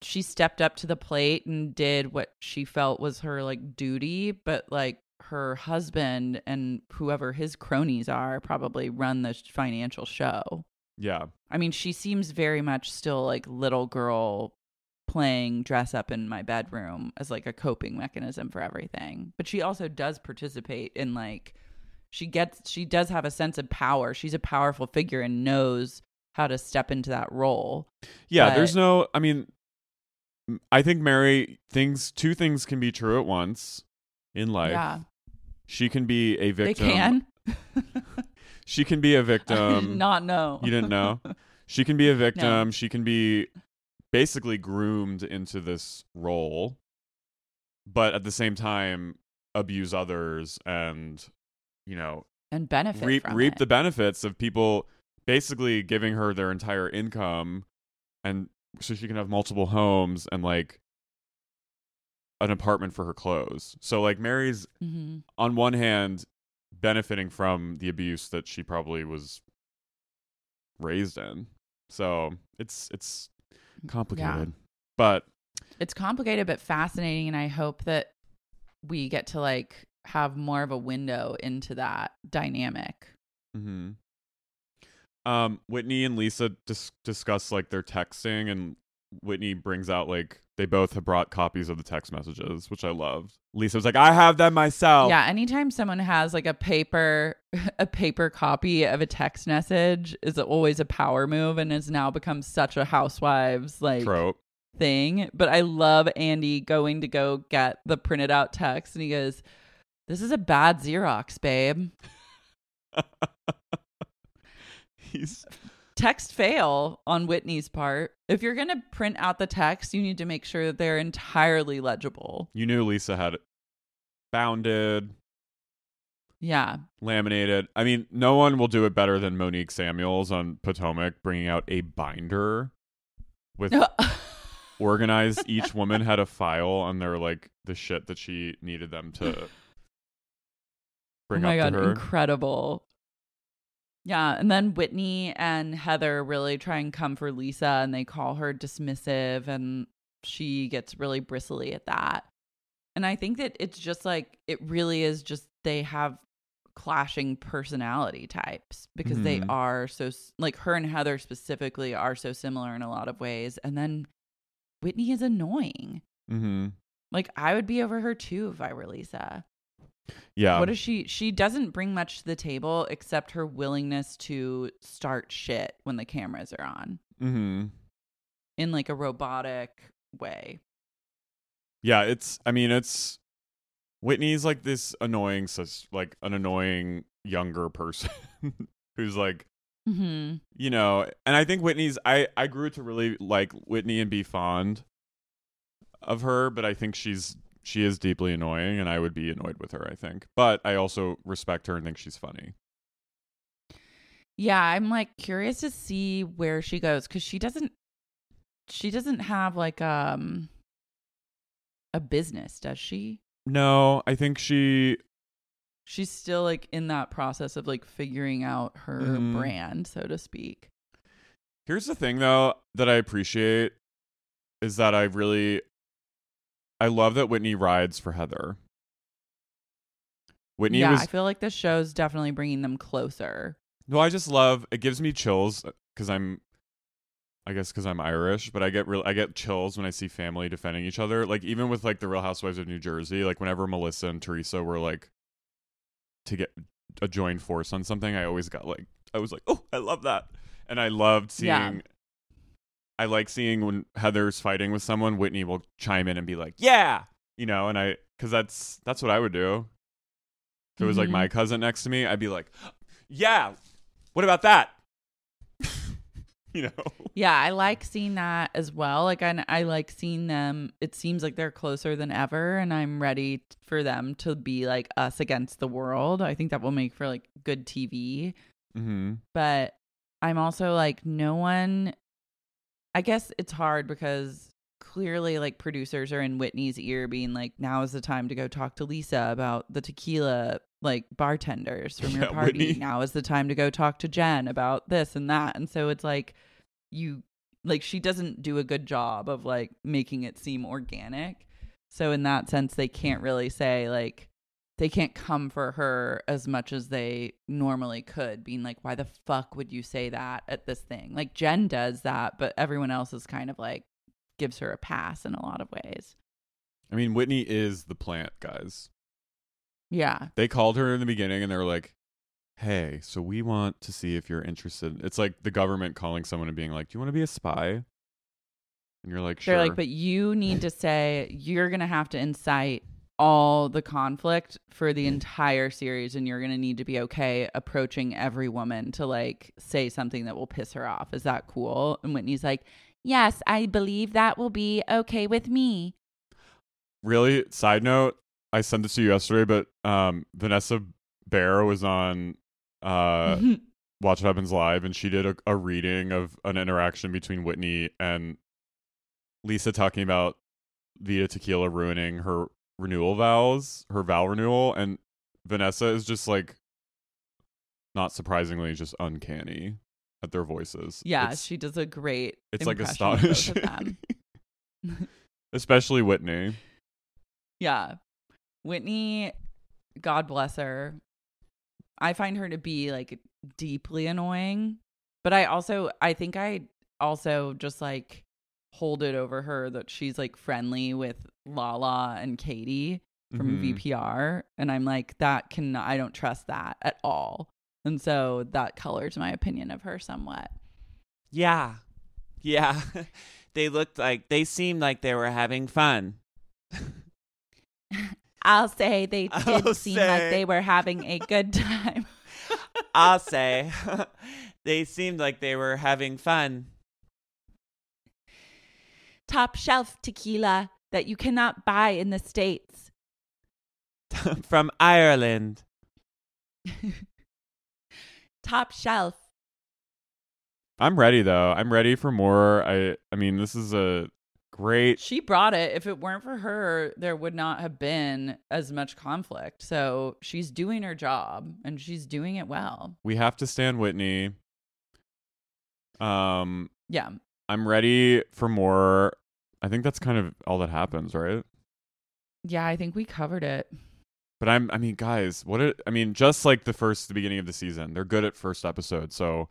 [SPEAKER 1] she stepped up to the plate and did what she felt was her like duty, but like her husband and whoever his cronies are probably run the financial show.
[SPEAKER 2] Yeah.
[SPEAKER 1] I mean, she seems very much still like little girl playing dress up in my bedroom as like a coping mechanism for everything. But she also does participate in like she gets she does have a sense of power. She's a powerful figure and knows how to step into that role.
[SPEAKER 2] Yeah,
[SPEAKER 1] But-
[SPEAKER 2] there's no I mean I think Mary things two things can be true at once in life.
[SPEAKER 1] yeah.
[SPEAKER 2] She can be a victim.
[SPEAKER 1] They can.
[SPEAKER 2] She can be a victim.
[SPEAKER 1] not know.
[SPEAKER 2] You didn't know? She can be a victim. She can be basically groomed into this role, but at the same time abuse others and you know
[SPEAKER 1] and benefit
[SPEAKER 2] reap
[SPEAKER 1] from
[SPEAKER 2] reap
[SPEAKER 1] it.
[SPEAKER 2] the benefits of people basically giving her their entire income and so she can have multiple homes and like an apartment for her clothes. So like Mary's
[SPEAKER 1] Mhm.
[SPEAKER 2] on one hand benefiting from the abuse that she probably was raised in. So it's it's complicated. But
[SPEAKER 1] It's complicated but fascinating and I hope that we get to like have more of a window into that dynamic.
[SPEAKER 2] mhm. um Whitney and Lisa dis- discuss like their texting and Whitney brings out like they both have brought copies of the text messages, which I loved. Lisa was like, "I have them myself."
[SPEAKER 1] Yeah, anytime someone has like a paper a paper copy of a text message is always a power move and has now become such a housewives like
[SPEAKER 2] Trope.
[SPEAKER 1] thing. But I love Andy going to go get the printed out text and he goes, This is a bad Xerox, babe.
[SPEAKER 2] He's
[SPEAKER 1] Text fail on Whitney's part. If you're going to print out the text, you need to make sure that they're entirely legible.
[SPEAKER 2] you knew Lisa had it bounded,
[SPEAKER 1] Yeah.
[SPEAKER 2] laminated. I mean, no one will do it better than Monique Samuels on Potomac bringing out a binder with organized. Each woman had a file on their like the shit that she needed them to bring
[SPEAKER 1] oh my
[SPEAKER 2] up
[SPEAKER 1] god,
[SPEAKER 2] to her.
[SPEAKER 1] incredible. Yeah, and then Whitney and Heather really try and come for Lisa and they call her dismissive and she gets really bristly at that. And I think that it's just like it really is just they have clashing personality types because they
[SPEAKER 2] Mhm.
[SPEAKER 1] are so like her and Heather specifically are so similar in a lot of ways and then Whitney is annoying.
[SPEAKER 2] mm-hmm.
[SPEAKER 1] Like I would be over her too if I were Lisa.
[SPEAKER 2] Yeah.
[SPEAKER 1] What does she? She doesn't bring much to the table except her willingness to start shit when the cameras are on
[SPEAKER 2] mm-hmm.
[SPEAKER 1] in like a robotic way.
[SPEAKER 2] Yeah, it's I mean, it's Whitney's like this annoying sus like an annoying younger person who's like
[SPEAKER 1] Mm-hmm.
[SPEAKER 2] you know, and I think Whitney's I I grew to really like Whitney and be fond of her, but I think she's she is deeply annoying and I would be annoyed with her, I think. But I also respect her and think she's funny.
[SPEAKER 1] Yeah, I'm like curious to see where she goes because she doesn't. She doesn't have like um a business, does she?
[SPEAKER 2] No, I think she
[SPEAKER 1] She's still like in that process of like figuring out her
[SPEAKER 2] Mhm.
[SPEAKER 1] brand, so to speak.
[SPEAKER 2] Here's the thing though that I appreciate is that I really I love that Whitney rides for Heather. Whitney
[SPEAKER 1] yeah,
[SPEAKER 2] was
[SPEAKER 1] I feel like this show's definitely bringing them closer.
[SPEAKER 2] No, I just love it gives me chills uh, cuz I'm I guess cuz I'm Irish, but I get real I get chills when I see family defending each other. Like even with like the Real Housewives of New Jersey, like whenever Melissa and Teresa were like to get a joint force on something, I always got like I was like, "Oh, I love that." And I loved seeing
[SPEAKER 1] Yeah.
[SPEAKER 2] I like seeing when Heather's fighting with someone, Whitney will chime in and be like, "Yeah," you know, and I because that's that's what I would do. If it was like
[SPEAKER 1] Mhm.
[SPEAKER 2] my cousin next to me, I'd be like, "Yeah, what about that?" you know,
[SPEAKER 1] Yeah, I like seeing that as well. Like I, I like seeing them. It seems like they're closer than ever, and I'm ready for them to be like us against the world. I think that will make for like good TV.
[SPEAKER 2] mm-hmm.
[SPEAKER 1] But I'm also like no one. I guess it's hard because clearly, like producers are in Whitney's ear, being like, "Now is the time to go talk to Lisa about the tequila." Like bartenders from your
[SPEAKER 2] Yeah,
[SPEAKER 1] party.
[SPEAKER 2] Whitney.
[SPEAKER 1] Now is the time to go talk to Jen about this and that. And so it's like, you like she doesn't do a good job of like making it seem organic. So in that sense they can't really say like they can't come for her as much as they normally could being like why the fuck would you say that at this thing? Like Jen does that, but everyone else is kind of like gives her a pass in a lot of ways.
[SPEAKER 2] I mean, Whitney is the plant, guys.
[SPEAKER 1] Yeah.
[SPEAKER 2] They called her in the beginning and they were like, "Hey, so we want to see if you're interested." It's like the government calling someone and being like, "Do you want to be a spy?" And you're like, "Sure."
[SPEAKER 1] They're like, but you need to say you're gonna have to incite all the conflict for the entire series and you're gonna need to be okay approaching every woman to like say something that will piss her off. Is that cool? And Whitney's like, Yes, I believe that will be okay with me.
[SPEAKER 2] really side note i sent this to you yesterday but um vanessa bayer was on uh watch what happens live and she did a, a reading of an interaction between whitney and lisa talking about vida tequila ruining her renewal vows her vow renewal and vanessa is just like not surprisingly just uncanny at their voices
[SPEAKER 1] yeah,
[SPEAKER 2] it's,
[SPEAKER 1] she does a great
[SPEAKER 2] it's like astonishing especially whitney
[SPEAKER 1] Yeah. Whitney, God bless her. I find her to be like deeply annoying, but I also I think I also just like hold it over her that she's like friendly with Lala and Katie from
[SPEAKER 2] Mhm.
[SPEAKER 1] VPR and I'm like that can I don't trust that at all. And so that colors my opinion of her somewhat.
[SPEAKER 2] Yeah. Yeah. They looked like they seemed like they were having fun.
[SPEAKER 1] I'll say they did
[SPEAKER 2] I'll
[SPEAKER 1] seem
[SPEAKER 2] say.
[SPEAKER 1] like they were having a good time.
[SPEAKER 2] I'll say they seemed like they were having fun.
[SPEAKER 1] Top shelf tequila that you cannot buy in the States.
[SPEAKER 2] From Ireland.
[SPEAKER 1] Top shelf.
[SPEAKER 2] I'm ready though. I'm ready for more. I I mean, this is a great
[SPEAKER 1] She brought it. If it weren't for her, there would not have been as much conflict. So she's doing her job and she's doing it well.
[SPEAKER 2] we have to stand Whitney. Um
[SPEAKER 1] Yeah.
[SPEAKER 2] I'm ready for more. I think that's kind of all that happens, right?
[SPEAKER 1] Yeah, I think we covered it.
[SPEAKER 2] But I'm I mean, guys, what it I mean, just like the first the beginning of the season, they're good at first episode. So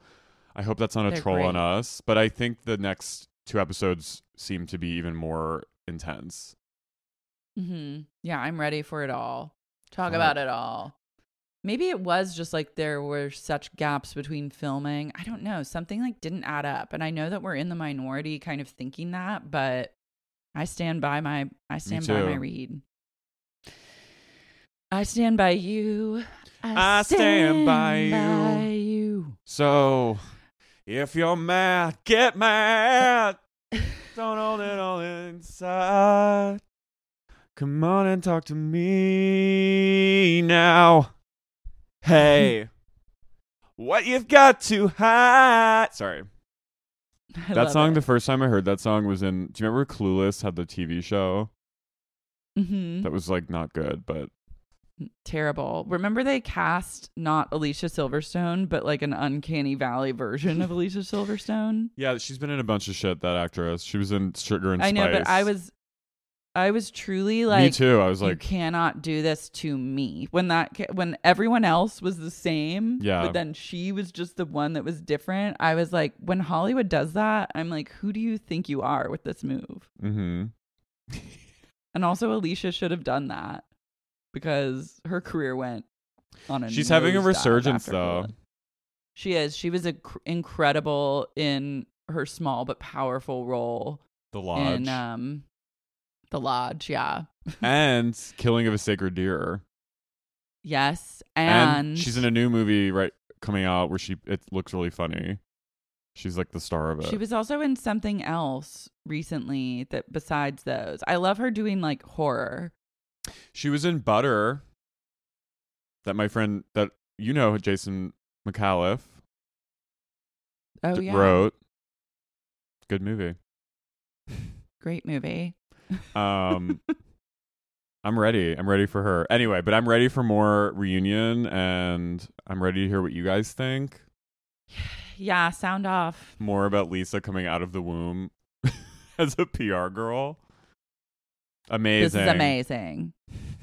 [SPEAKER 2] I hope that's not a
[SPEAKER 1] They're
[SPEAKER 2] troll on us. But I think the next two episodes seem to be even more intense.
[SPEAKER 1] hmm Yeah, I'm ready for it all. Talk
[SPEAKER 2] Fuck.
[SPEAKER 1] about it all. Maybe it was just like there were such gaps between filming. I don't know. Something like didn't add up. And I know that we're in the minority kind of thinking that, but I stand by my I stand by my read. I stand by you.
[SPEAKER 2] I stand by you.
[SPEAKER 1] by you.
[SPEAKER 2] So if you're mad, get mad. Don't hold it all inside. Come on and talk to me now. Hey, what you've got to hide. Sorry.
[SPEAKER 1] I
[SPEAKER 2] that
[SPEAKER 1] love
[SPEAKER 2] song,
[SPEAKER 1] it.
[SPEAKER 2] the first time I heard that song was in. Do you remember Clueless had the TV show?
[SPEAKER 1] Mhm.
[SPEAKER 2] That was like not good, but
[SPEAKER 1] terrible. Remember they cast not Alicia Silverstone, but like an uncanny valley version of Alicia Silverstone?
[SPEAKER 2] yeah, she's been in a bunch of shit. That actress. She was in Sugar and Spice.
[SPEAKER 1] I know, but I was I was truly like
[SPEAKER 2] Me too. I was like, you
[SPEAKER 1] cannot do this to me. When that ca- when everyone else was the same,
[SPEAKER 2] Yeah.
[SPEAKER 1] but then she was just the one that was different. I was like, when Hollywood does that, I'm like, who do you think you are with this move?
[SPEAKER 2] mm-hmm.
[SPEAKER 1] And also Alicia should have done that because her career went on a
[SPEAKER 2] She's having a resurgence though.
[SPEAKER 1] She is. She was inc- incredible in her small but powerful role
[SPEAKER 2] The Lodge.
[SPEAKER 1] in um the lodge. Yeah.
[SPEAKER 2] and Killing of a Sacred Deer.
[SPEAKER 1] Yes,
[SPEAKER 2] And,
[SPEAKER 1] and,
[SPEAKER 2] she's in a new movie right coming out where she it looks really funny. She's like the star of it.
[SPEAKER 1] She was also in something else recently that besides those. I love her doing like horror.
[SPEAKER 2] She was in Butter. That my friend that you know Jason Micallef
[SPEAKER 1] Oh
[SPEAKER 2] d-
[SPEAKER 1] yeah,
[SPEAKER 2] wrote. Good movie.
[SPEAKER 1] great movie.
[SPEAKER 2] Um I'm ready. I'm ready for her. Anyway, but I'm ready for more reunion and I'm ready to hear what you guys think.
[SPEAKER 1] Yeah, sound off.
[SPEAKER 2] More about Lisa coming out of the womb as a PR girl. Amazing.
[SPEAKER 1] This is amazing.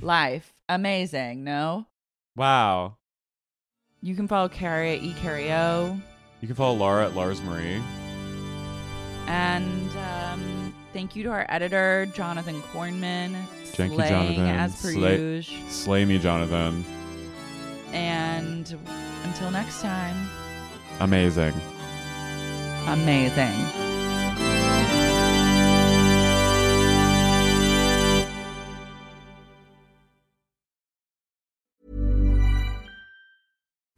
[SPEAKER 1] Life amazing. No,
[SPEAKER 2] Wow.
[SPEAKER 1] you can follow Carrie at eCarrio.
[SPEAKER 2] You can follow Laura at Lars Marie.
[SPEAKER 1] And um, thank you to our editor, Jonathan Kornman.
[SPEAKER 2] Thank you, Jonathan.
[SPEAKER 1] As per
[SPEAKER 2] Slay-
[SPEAKER 1] usual.
[SPEAKER 2] Slay me, Jonathan.
[SPEAKER 1] And until next time,
[SPEAKER 2] Amazing.
[SPEAKER 1] amazing.